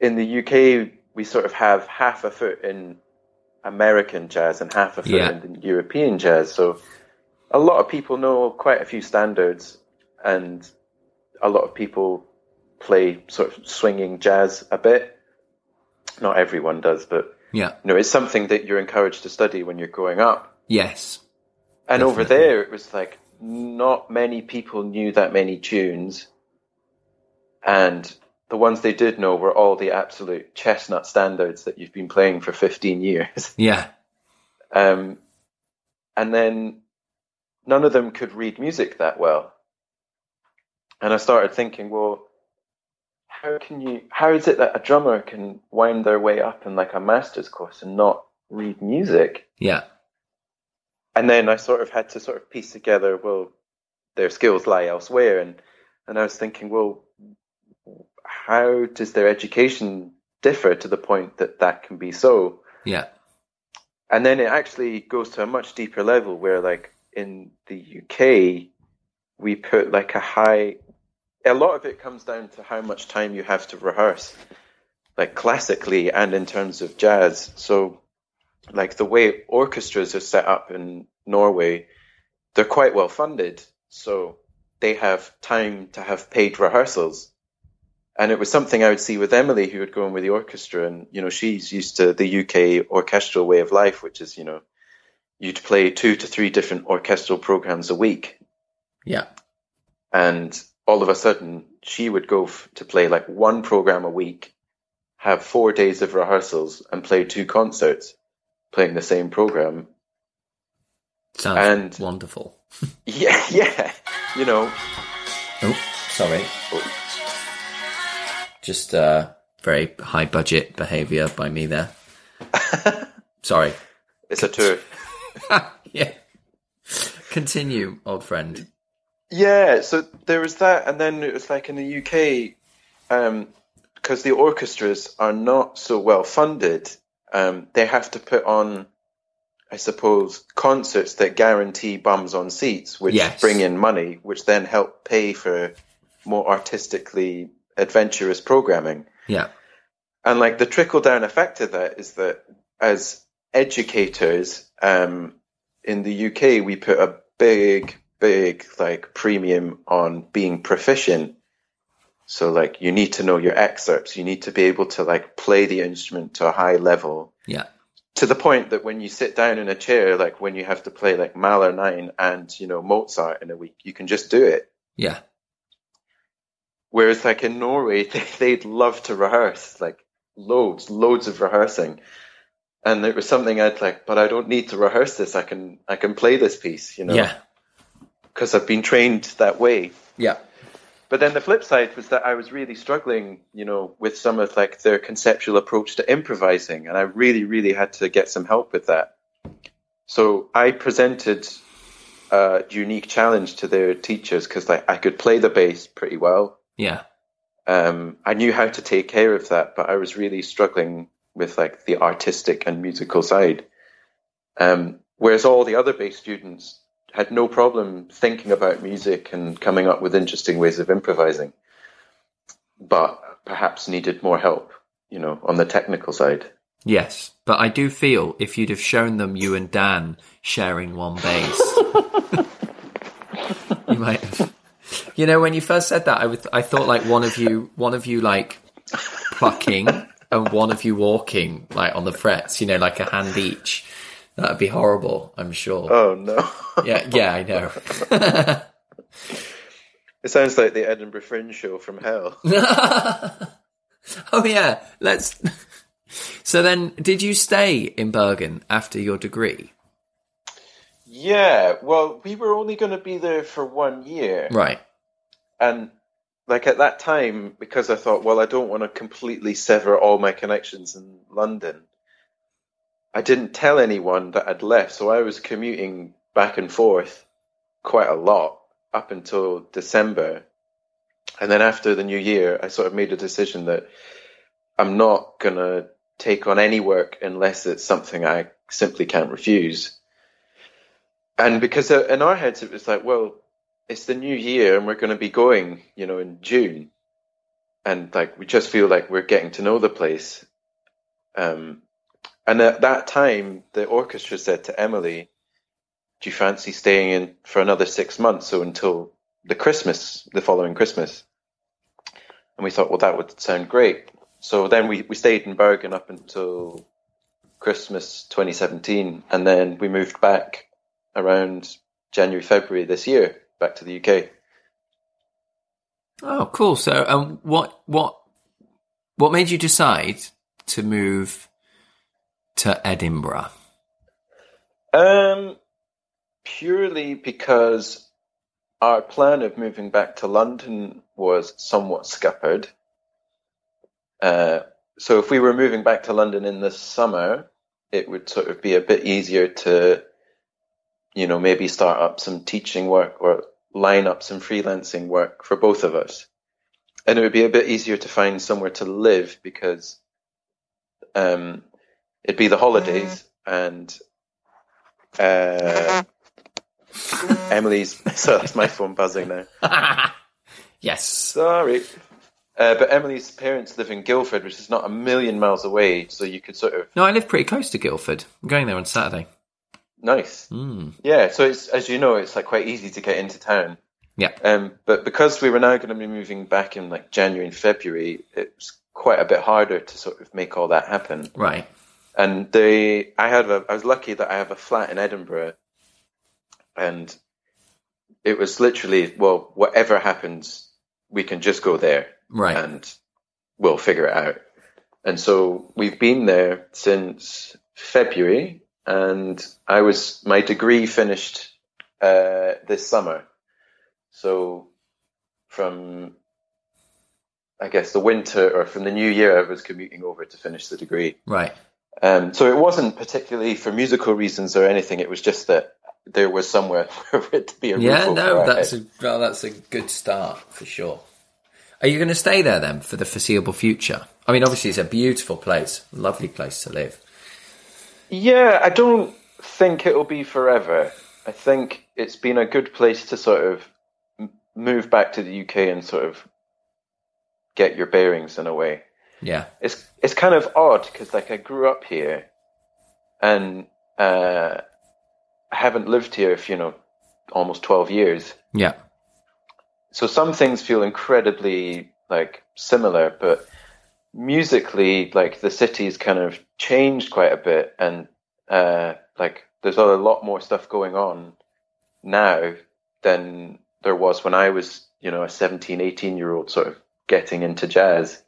in the UK we sort of have half a foot in American jazz and half a foot Yeah. in European jazz. So a lot of people know quite a few standards and a lot of people play sort of swinging jazz a bit. Not everyone does, but Yeah. you know, it's something that you're encouraged to study when you're growing up. Yes. And over there, it was like not many people knew that many tunes, and the ones they did know were all the absolute chestnut standards that you've been playing for 15 years. Yeah. Um, and then none of them could read music that well. And I started thinking, well, how can you? How is it that a drummer can wind their way up in like a master's course and not read music? Yeah. and then I sort of had to sort of piece together, well, their skills lie elsewhere, and and I was thinking, well, how does their education differ to the point that that can be so? Yeah. And then it actually goes to a much deeper level where, like in the UK, we put like a high. A lot of it comes down to how much time you have to rehearse, like classically and in terms of jazz. So, like the way orchestras are set up in Norway, they're quite well funded. So they have time to have paid rehearsals. And it was something I would see with Emily, who would go in with the orchestra, and you know she's used to the UK orchestral way of life, which is you know you'd play two to three different orchestral programs a week, Yeah. and all of a sudden she would go f- to play like one program a week, have four days of rehearsals, and play two concerts, playing the same program. Sounds And- wonderful. Yeah, yeah, you know, Oh, sorry. Oh. Just uh, very high budget behavior by me there. sorry. it's a tour. yeah. Continue, old friend. Yeah, so there was that, and then it was like in the UK, because the orchestras are not so well funded, um, they have to put on, I suppose, concerts that guarantee bums on seats, which Yes. bring in money, which then help pay for more artistically adventurous programming. Yeah. And like the trickle down effect of that is that as educators um, in the UK, we put a big, big like premium on being proficient. So like you need to know your excerpts. You need to be able to like play the instrument to a high level Yeah. to the point that when you sit down in a chair, like when you have to play like Mahler nine and you know Mozart in a week, you can just do it. Yeah. Whereas like in Norway, they, they'd love to rehearse, like loads, loads of rehearsing. And it was something I'd like, but I don't need to rehearse this. I can, I can play this piece, you know, Yeah. Because I've been trained that way. Yeah. But then the flip side was that I was really struggling, you know, with some of like their conceptual approach to improvising, and I really, really had to get some help with that. So I presented a unique challenge to their teachers because like I could play the bass pretty well, Yeah. um, I knew how to take care of that, but I was really struggling with like the artistic and musical side. Um, whereas all the other bass students had no problem thinking about music and coming up with interesting ways of improvising, but perhaps needed more help, you know, on the technical side. Yes. But I do feel if you'd have shown them you and Dan sharing one bass, you might have. You know, when you first said that, I was, I thought like one of you, one of you like plucking and one of you walking like on the frets, you know, like a hand each. That'd be horrible, I'm sure. Oh no. Yeah, yeah, I know. It sounds like the Edinburgh Fringe show from hell. oh yeah, let's. So then, did you stay in Bergen after your degree? yeah, well, we were only going to be there for one year. Right. And like at that time, because I thought, well, I don't want to completely sever all my connections in London. I didn't tell anyone that I'd left, so I was commuting back and forth quite a lot up until December. And then after the new year, I sort of made a decision that I'm not going to take on any work unless it's something I simply can't refuse. And because uh, in our heads, it was like, well, it's the new year and we're going to be going, you know, in June. And like, we just feel like we're getting to know the place. Um, and at that time, the orchestra said to Emily, do you fancy staying in for another six months? So until the Christmas, the following Christmas. And we thought, well, that would sound great. So then we, we stayed in Bergen up until Christmas 2017. And then we moved back around January, February this year back to the UK. Oh, cool. So, um, what what what made you decide to move to Edinburgh? Um, purely because our plan of moving back to London was somewhat scuppered. Uh, so if we were moving back to London in the summer, it would sort of be a bit easier to you know, maybe start up some teaching work or line up some freelancing work for both of us. And it would be a bit easier to find somewhere to live because um, it'd be the holidays and uh, Emily's. So that's my phone buzzing now. yes. Sorry. Uh, but Emily's parents live in Guildford, which is not a million miles away, so you could sort of. No, I live pretty close to Guildford. I'm going there on Saturday. Nice. Mm. Yeah, so it's as you know, it's like quite easy to get into town. Yeah. Um, but because we were now going to be moving back in like January and February, it was quite a bit harder to sort of make all that happen. Right. And they, I had a, I was lucky that I have a flat in Edinburgh, and it was literally, well, whatever happens, we can just go there, Right. and we'll figure it out. And so we've been there since February, and I was my degree finished uh, this summer. So from I guess the winter or from the new year, I was commuting over to finish the degree. right. Um, so it wasn't particularly for musical reasons or anything. It was just that there was somewhere for it to be a Yeah, no, that's a well, that's a good start for sure. Are you going to stay there then for the foreseeable future? I mean, obviously, it's a beautiful place, lovely place to live. Yeah, I don't think it'll be forever. I think it's been a good place to sort of move back to the UK and sort of get your bearings in a way. Yeah, It's it's kind of odd because like I grew up here, and uh, I haven't lived here for you know almost twelve years. yeah, So some things feel incredibly like similar, but musically, like the city's kind of changed quite a bit, and uh, like there's a lot more stuff going on now than there was when I was, you know, a 17, 18 year old sort of getting into jazz.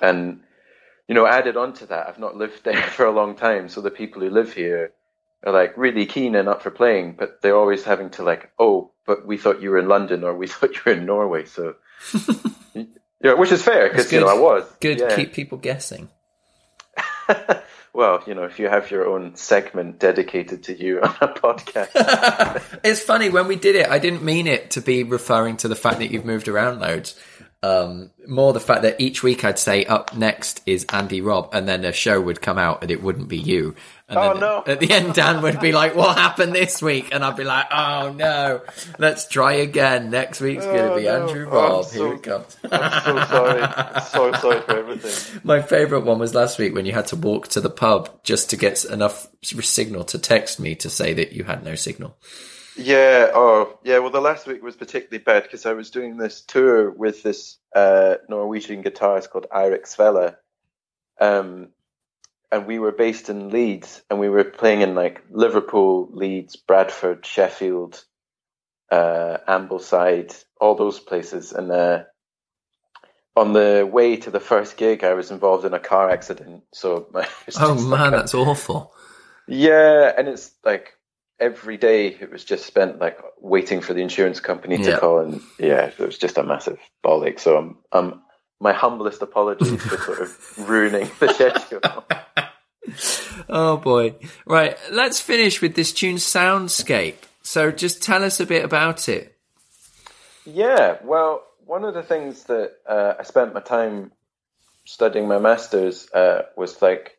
And, you know, added on to that, I've not lived there for a long time. So the people who live here are like really keen and up for playing, but they're always having to like, oh, but we thought you were in London or we thought you were in Norway. So, yeah, which is fair because, you know. I was. good. Yeah. Keep people guessing. well, you know, if you have your own segment dedicated to you on a podcast. it's funny when we did it. I didn't mean it to be referring to the fact that you've moved around loads. Um, more the fact that each week I'd say up next is Andy Robb, and then a show would come out and it wouldn't be you. And Oh, then no. At the end, Dan would be like, "What happened this week?" And I'd be like, "Oh no, let's try again. Next week's going to Oh, be no. Andrew Oh, I'm Robb. so- Here it comes." I'm so sorry. So sorry for everything. My favourite one was last week when you had to walk to the pub just to get enough signal to text me to say that you had no signal. Yeah. Oh, yeah. Well, the last week was particularly bad because I was doing this tour with this uh, Norwegian guitarist called Eirik Svela, um, and we were based in Leeds, and we were playing in like Liverpool, Leeds, Bradford, Sheffield, uh, Ambleside, all those places, and. Uh, on the way to the first gig, I was involved in a car accident. So my, Oh man, like that's awful. Yeah, and it's like every day it was just spent like waiting for the insurance company to Yeah. call, and yeah, it was just a massive ball ache. So I'm, um, my humblest apologies for sort of ruining the schedule. Oh boy. Right, let's finish with this tune Soundscape. So just tell us a bit about it. Yeah, well, one of the things that uh, I spent my time studying my masters uh, was like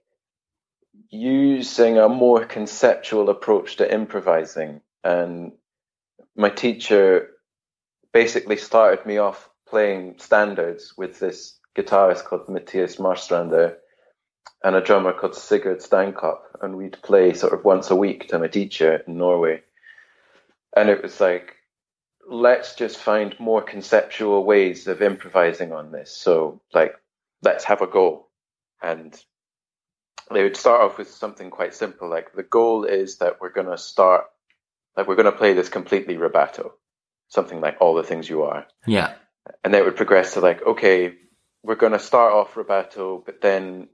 using a more conceptual approach to improvising. And my teacher basically started me off playing standards with this guitarist called Matthias Marstrander and a drummer called Sigurd Steinkopf. And we'd play sort of once a week to my teacher in Norway. And it was like, let's just find more conceptual ways of improvising on this. So, like, let's have a go. And they would start off with something quite simple, like the goal is that we're going to start, like, we're going to play this completely rubato, something like all the things you are. Yeah. And then it would progress to like, okay, we're going to start off rubato, but then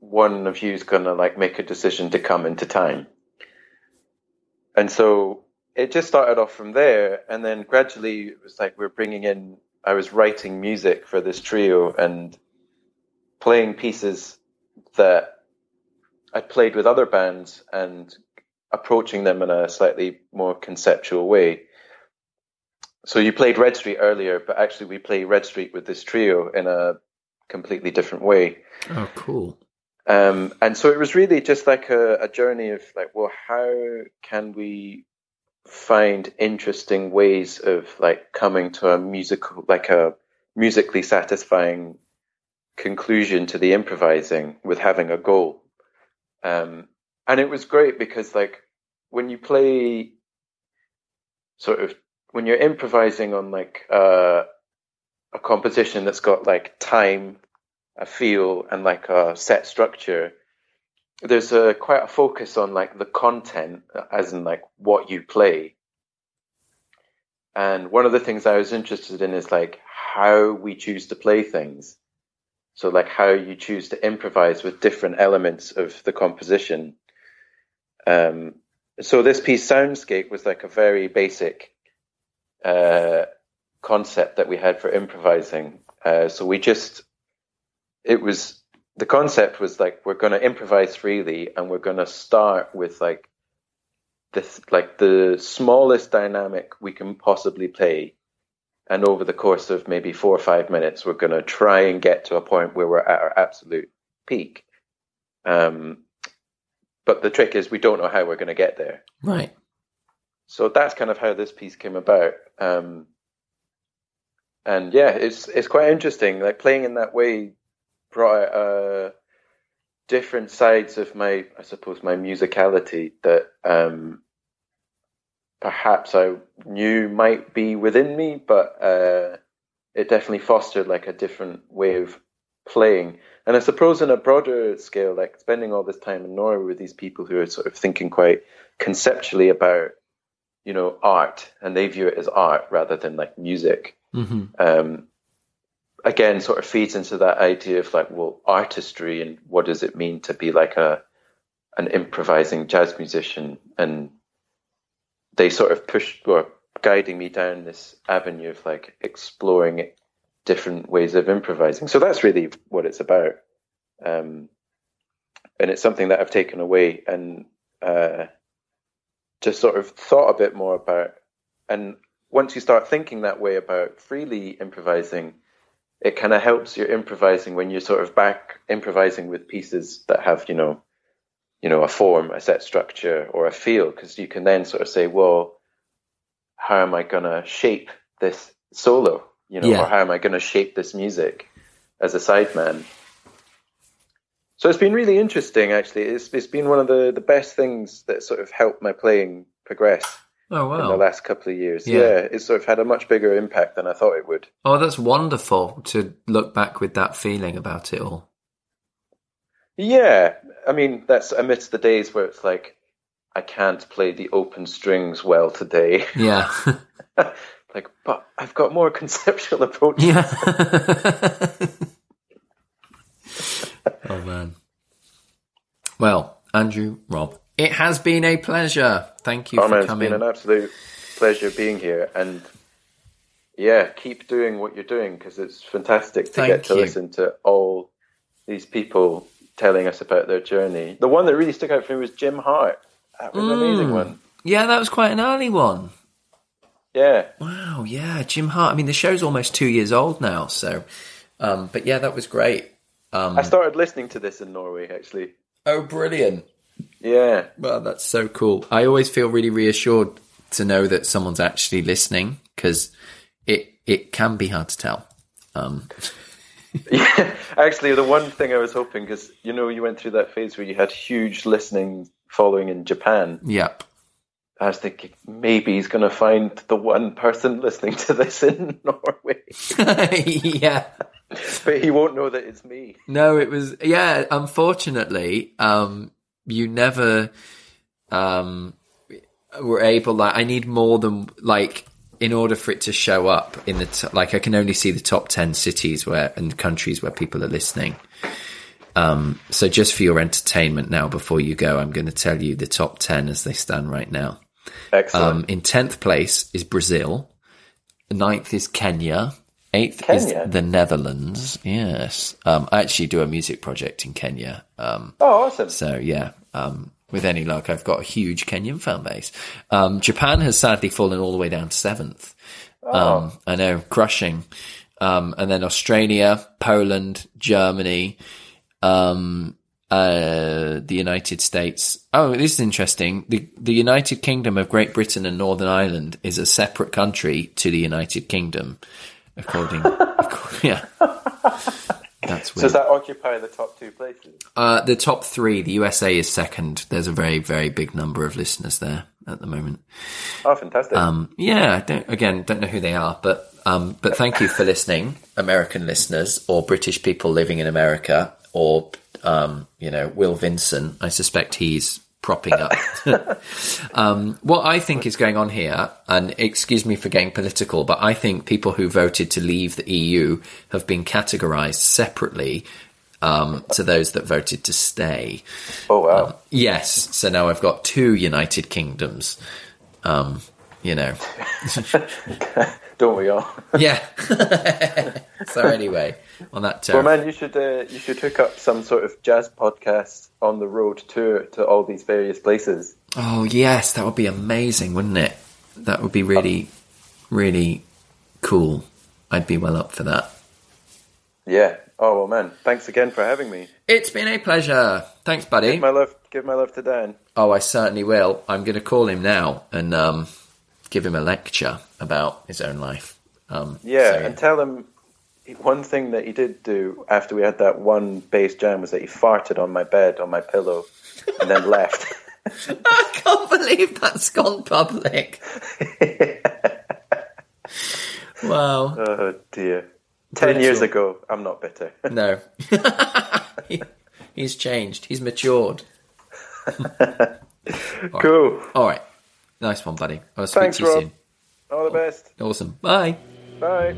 one of you is going to like make a decision to come into time. And so it just started off from there. And then gradually it was like we're bringing in, I was writing music for this trio and playing pieces that I'd played with other bands and approaching them in a slightly more conceptual way. So you played Red Street earlier, but actually we play Red Street with this trio in a completely different way. Oh, cool. Um, and so it was really just like a, a journey of like, well, how can we find interesting ways of like coming to a musical, like a musically satisfying conclusion to the improvising with having a goal. Um, and it was great because like when you play sort of when you're improvising on like uh, a composition that's got like time, a feel, and like a set structure, there's a quite a focus on like the content, as in like what you play. And one of the things I was interested in is like how we choose to play things. So like how you choose to improvise with different elements of the composition. Um, so this piece, Soundscape, was like a very basic uh, concept that we had for improvising. Uh, so we just, it was, the concept was like, we're going to improvise freely and we're going to start with like this, like the smallest dynamic we can possibly play. And over the course of maybe four or five minutes, we're going to try and get to a point where we're at our absolute peak. Um, but the trick is we don't know how we're going to get there. Right. So that's kind of how this piece came about. Um, and yeah, it's it's quite interesting. Like playing in that way brought uh, different sides of my, I suppose, my musicality that um, perhaps I knew might be within me, but uh, it definitely fostered like a different way of playing. And I suppose on a broader scale, like spending all this time in Norway with these people who are sort of thinking quite conceptually about, you know, art, and they view it as art rather than like music. hmm Um, again, sort of feeds into that idea of like, well, artistry and what does it mean to be like a an improvising jazz musician, and they sort of pushed or guiding me down this avenue of like exploring different ways of improvising. So that's really what it's about. Um, and it's something that I've taken away and uh, just sort of thought a bit more about. And once you start thinking that way about freely improvising, it kind of helps your improvising when you're sort of back improvising with pieces that have, you know, you know, a form, a set structure, or a feel, because you can then sort of say, well, how am I going to shape this solo? You know, Yeah. or how am I going to shape this music as a sideman? So it's been really interesting, actually. It's it's been one of the, the best things that sort of helped my playing progress Oh in the last couple of years. Yeah. Yeah. it's sort of had a much bigger impact than I thought it would. Oh, that's wonderful to look back with that feeling about it all. Yeah, I mean that's amidst the days where it's like I can't play the open strings well today. Yeah. like, but I've got more conceptual approach. yeah. oh man. Well, Andrew, Robb, It has been a pleasure. Thank you Oh for man, it's coming. been an absolute pleasure being here, and yeah, keep doing what you're doing because it's fantastic to Thank get to you. listen to all these people telling us about their journey. The one that really stuck out for me was Jim Hart. That was an Mm. amazing one. yeah, that was quite an early one. Yeah, Wow, yeah, Jim Hart. I mean, the show's almost two years old now, so. Um, but yeah, that was great. Um, I started listening to this in Norway actually. oh, brilliant! Yeah, Well, that's so cool. I always feel really reassured to know that someone's actually listening because it it can be hard to tell. Um, yeah. Actually, the one thing I was hoping because you know you went through that phase where you had huge listening following in Japan. yep. I was thinking maybe he's going to find the one person listening to this in Norway, yeah. but he won't know that it's me. No, it was yeah. Unfortunately, um, you never um, were able. Like, I need more than like in order for it to show up in the t- like. I can only see the top ten cities where and countries where people are listening. Um, so just for your entertainment now, before you go, I'm going to tell you the top ten as they stand right now. Excellent. Um, in tenth place is Brazil. Ninth is Kenya. Eighth Kenya? is the Netherlands. Yes, um, I actually do a music project in Kenya. Um, oh, awesome. so yeah, um, with any luck, I've got a huge Kenyan fan base. Um, Japan has sadly fallen all the way down to seventh. Um, I know, crushing. Um, and then Australia, Poland, Germany, um, uh, the United States. Oh, this is interesting. The the United Kingdom of Great Britain and Northern Ireland is a separate country to the United Kingdom, according. acco- yeah, So does that occupy the top two places? Uh, the top three, the USA is second. There's a very, very big number of listeners there at the moment. Oh, fantastic. Um, yeah, don't, again, don't know who they are, but, um, but thank you for listening, American listeners or British people living in America or, um, you know, Will Vinson. I suspect he's propping up. um, what I think is going on here, and excuse me for getting political, but I think people who voted to leave the EU have been categorized separately um, to those that voted to stay. oh, wow. Yes, so now I've got two United Kingdoms. Um, you know, Don't we all? yeah. so anyway, on that well, term, man, you should uh, you should hook up some sort of jazz podcast on the road tour to all these various places. oh yes, that would be amazing, wouldn't it? That would be really, really cool. I'd be well up for that. Yeah. Oh well, man. Thanks again for having me. It's been a pleasure. Thanks, buddy. Give my love. Give my love to Dan. Oh, I certainly will. I'm going to call him now and um, give him a lecture about his own life. Um, Yeah, so, and tell him one thing that he did do after we had that one bass jam was that he farted on my bed on my pillow and then left. I can't believe that's gone public. wow. oh dear. Ten years ago, I'm not bitter. No. He- He's changed. He's matured. cool. All right. Nice one, buddy. I'll speak Thanks, to you Rob. soon. All the best. Awesome. Bye. Bye.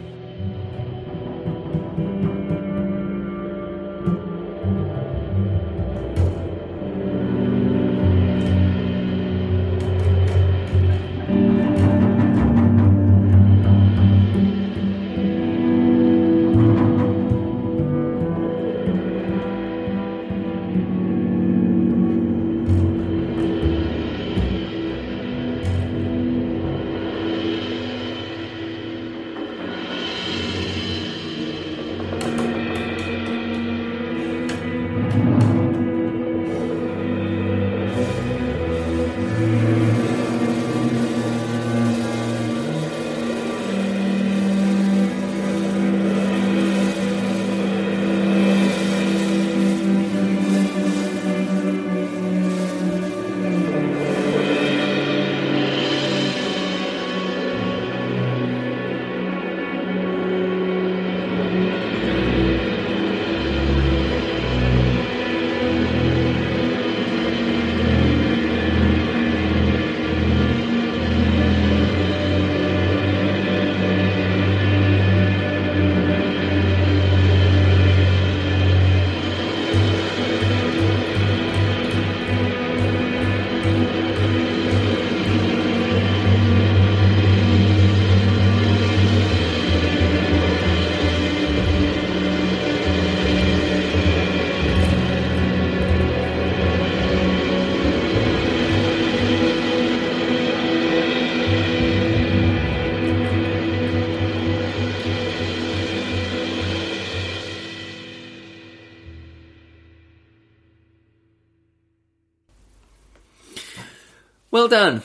Done.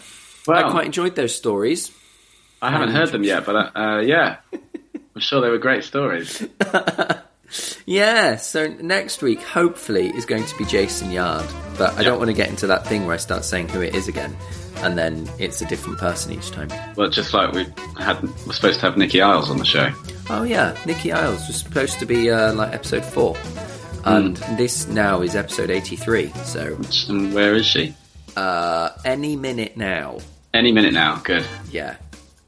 Well, I quite enjoyed those stories. I haven't heard them yet, but uh, uh, yeah, I'm sure they were great stories. Yeah, so next week, hopefully, is going to be Jason Yard. But I don't want to get into that thing where I start saying who it is again, and then it's a different person each time. Well, just like we had, we're supposed to have Nikki Iles on the show. Oh, yeah, Nikki Iles was supposed to be uh, like episode four. And this now is episode 83, so And where is she? Uh, any minute now. Any minute now. Good. Yeah,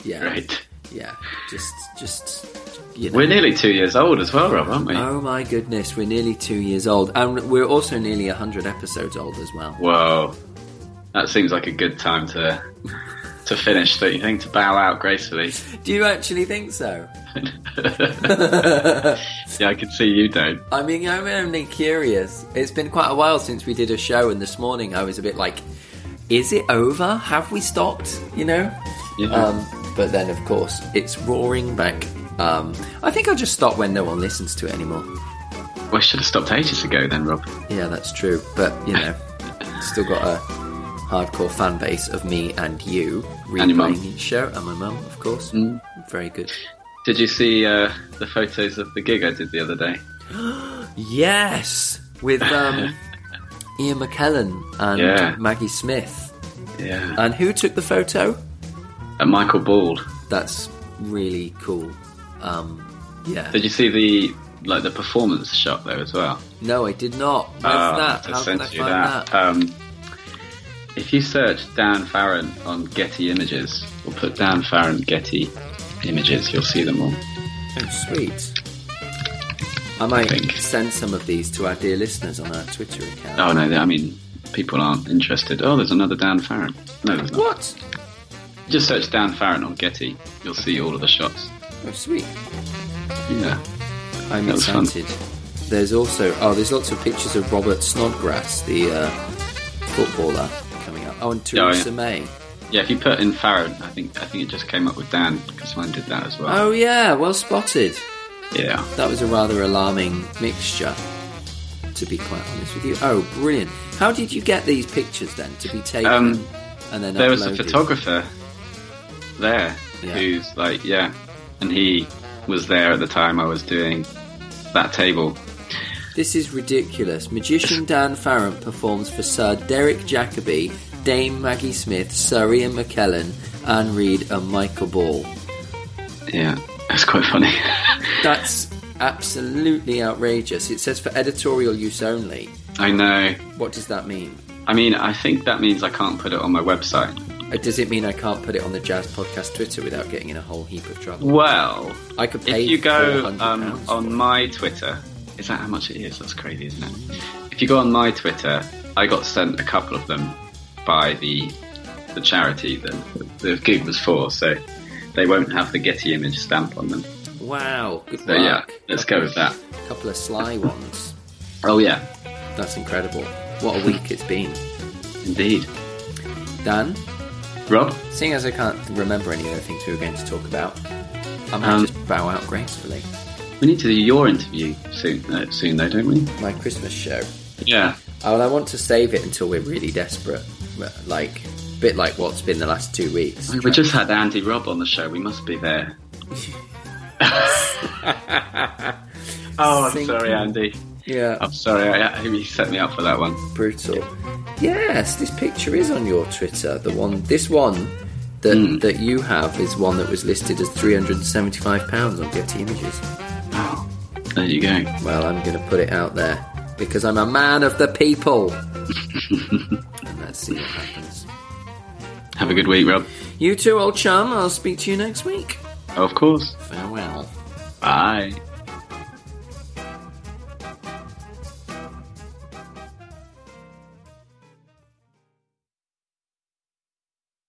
yeah, Great. yeah. Just, just, you know. We're nearly two years old as well, Rob, aren't we? Oh my goodness, we're nearly two years old, and we're also nearly 100 episodes old as well. Whoa. That seems like a good time to to finish, don't you think? To bow out gracefully. Do you actually think so? Yeah, I can see you don't. I mean, I'm only curious. It's been quite a while since we did a show, and this morning I was a bit like, is it over? Have we stopped? You know? Yeah. Um, but then, of course, it's roaring back. Um, I think I'll just stop when no one listens to it anymore. well, I should have stopped ages ago then, Rob. Yeah, that's true. But, you know, still got a hardcore fan base of me and you replaying each show, and my mum, of course. Mm. Very good. Did you see uh, the photos of the gig I did the other day? Yes! With um, Ian McKellen and Yeah. Maggie Smith. Yeah. And who took the photo? And Michael Ball. That's really cool. Um, yeah. Did you see the like the performance shot there as well? No, I did not. Where's Uh, that? I How can I you find that. that? Um, if you search Dan Farrant on Getty Images, or put Dan Farrant Getty Images, you'll see them all. Oh, sweet. I might think. send some of these to our dear listeners on our Twitter account. Oh no, I mean people aren't interested. Oh, there's another Dan Farrant. No, there's not. What? Just search Dan Farrant on Getty. You'll see all of the shots. Oh, sweet. Yeah. I'm That was fun. excited. There's also oh, there's lots of pictures of Robert Snodgrass, the uh, footballer, coming up. Oh, and Yeah, oh, Theresa yeah. May. Yeah, if you put in Farrant, I think I think it just came up with Dan because mine did that as well. Oh yeah, well spotted. Yeah. That was a rather alarming mixture, to be quite honest with you. Oh, brilliant! How did you get these pictures then to be taken Um, and then There was a photographer there Yeah. who's like, yeah, and he was there at the time I was doing that table. This is ridiculous. Magician Dan Farrant performs for Sir Derek Jacobi, Dame Maggie Smith, Ian McKellen, Anne Reid, and Michael Ball. Yeah, that's quite funny. That's absolutely outrageous. It says for editorial use only. I know. What does that mean? I mean, I think that means I can't put it on my website. Uh, Does it mean I can't put it on the Jazz Podcast Twitter without getting in a whole heap of trouble? Well, I could pay if you go um, on my Twitter, is that how much it is? That's crazy, isn't it? If you go on my Twitter, I got sent a couple of them by the the charity that the gig was for, so they won't have the Getty image stamp on them. Wow, good So yeah, luck. let's go with that. A couple of sly ones. Oh yeah, That's incredible. What a week it's been. indeed. Dan, Rob, seeing as I can't remember any other things we were going to talk about, I might Um, just bow out gracefully. we need to do your interview soon, uh, soon though, don't we? My Christmas show. Yeah. Oh, and I want to save it until we're really desperate. Like, a bit like what's been the last two weeks. We just had Andy Robb on the show. We must be there. oh, I'm Think- sorry, Andy. Yeah, I'm sorry. I, he set me up for that one. brutal. Yes, this picture is on your Twitter. The one, this one that Hmm. that you have is one that was listed as three hundred and seventy-five pounds on Getty Images. Oh, there you go. Well, I'm going to put it out there because I'm a man of the people. let's see what happens. Have a good week, Rob. You too, old chum. I'll speak to you next week. Of course. Farewell. Bye.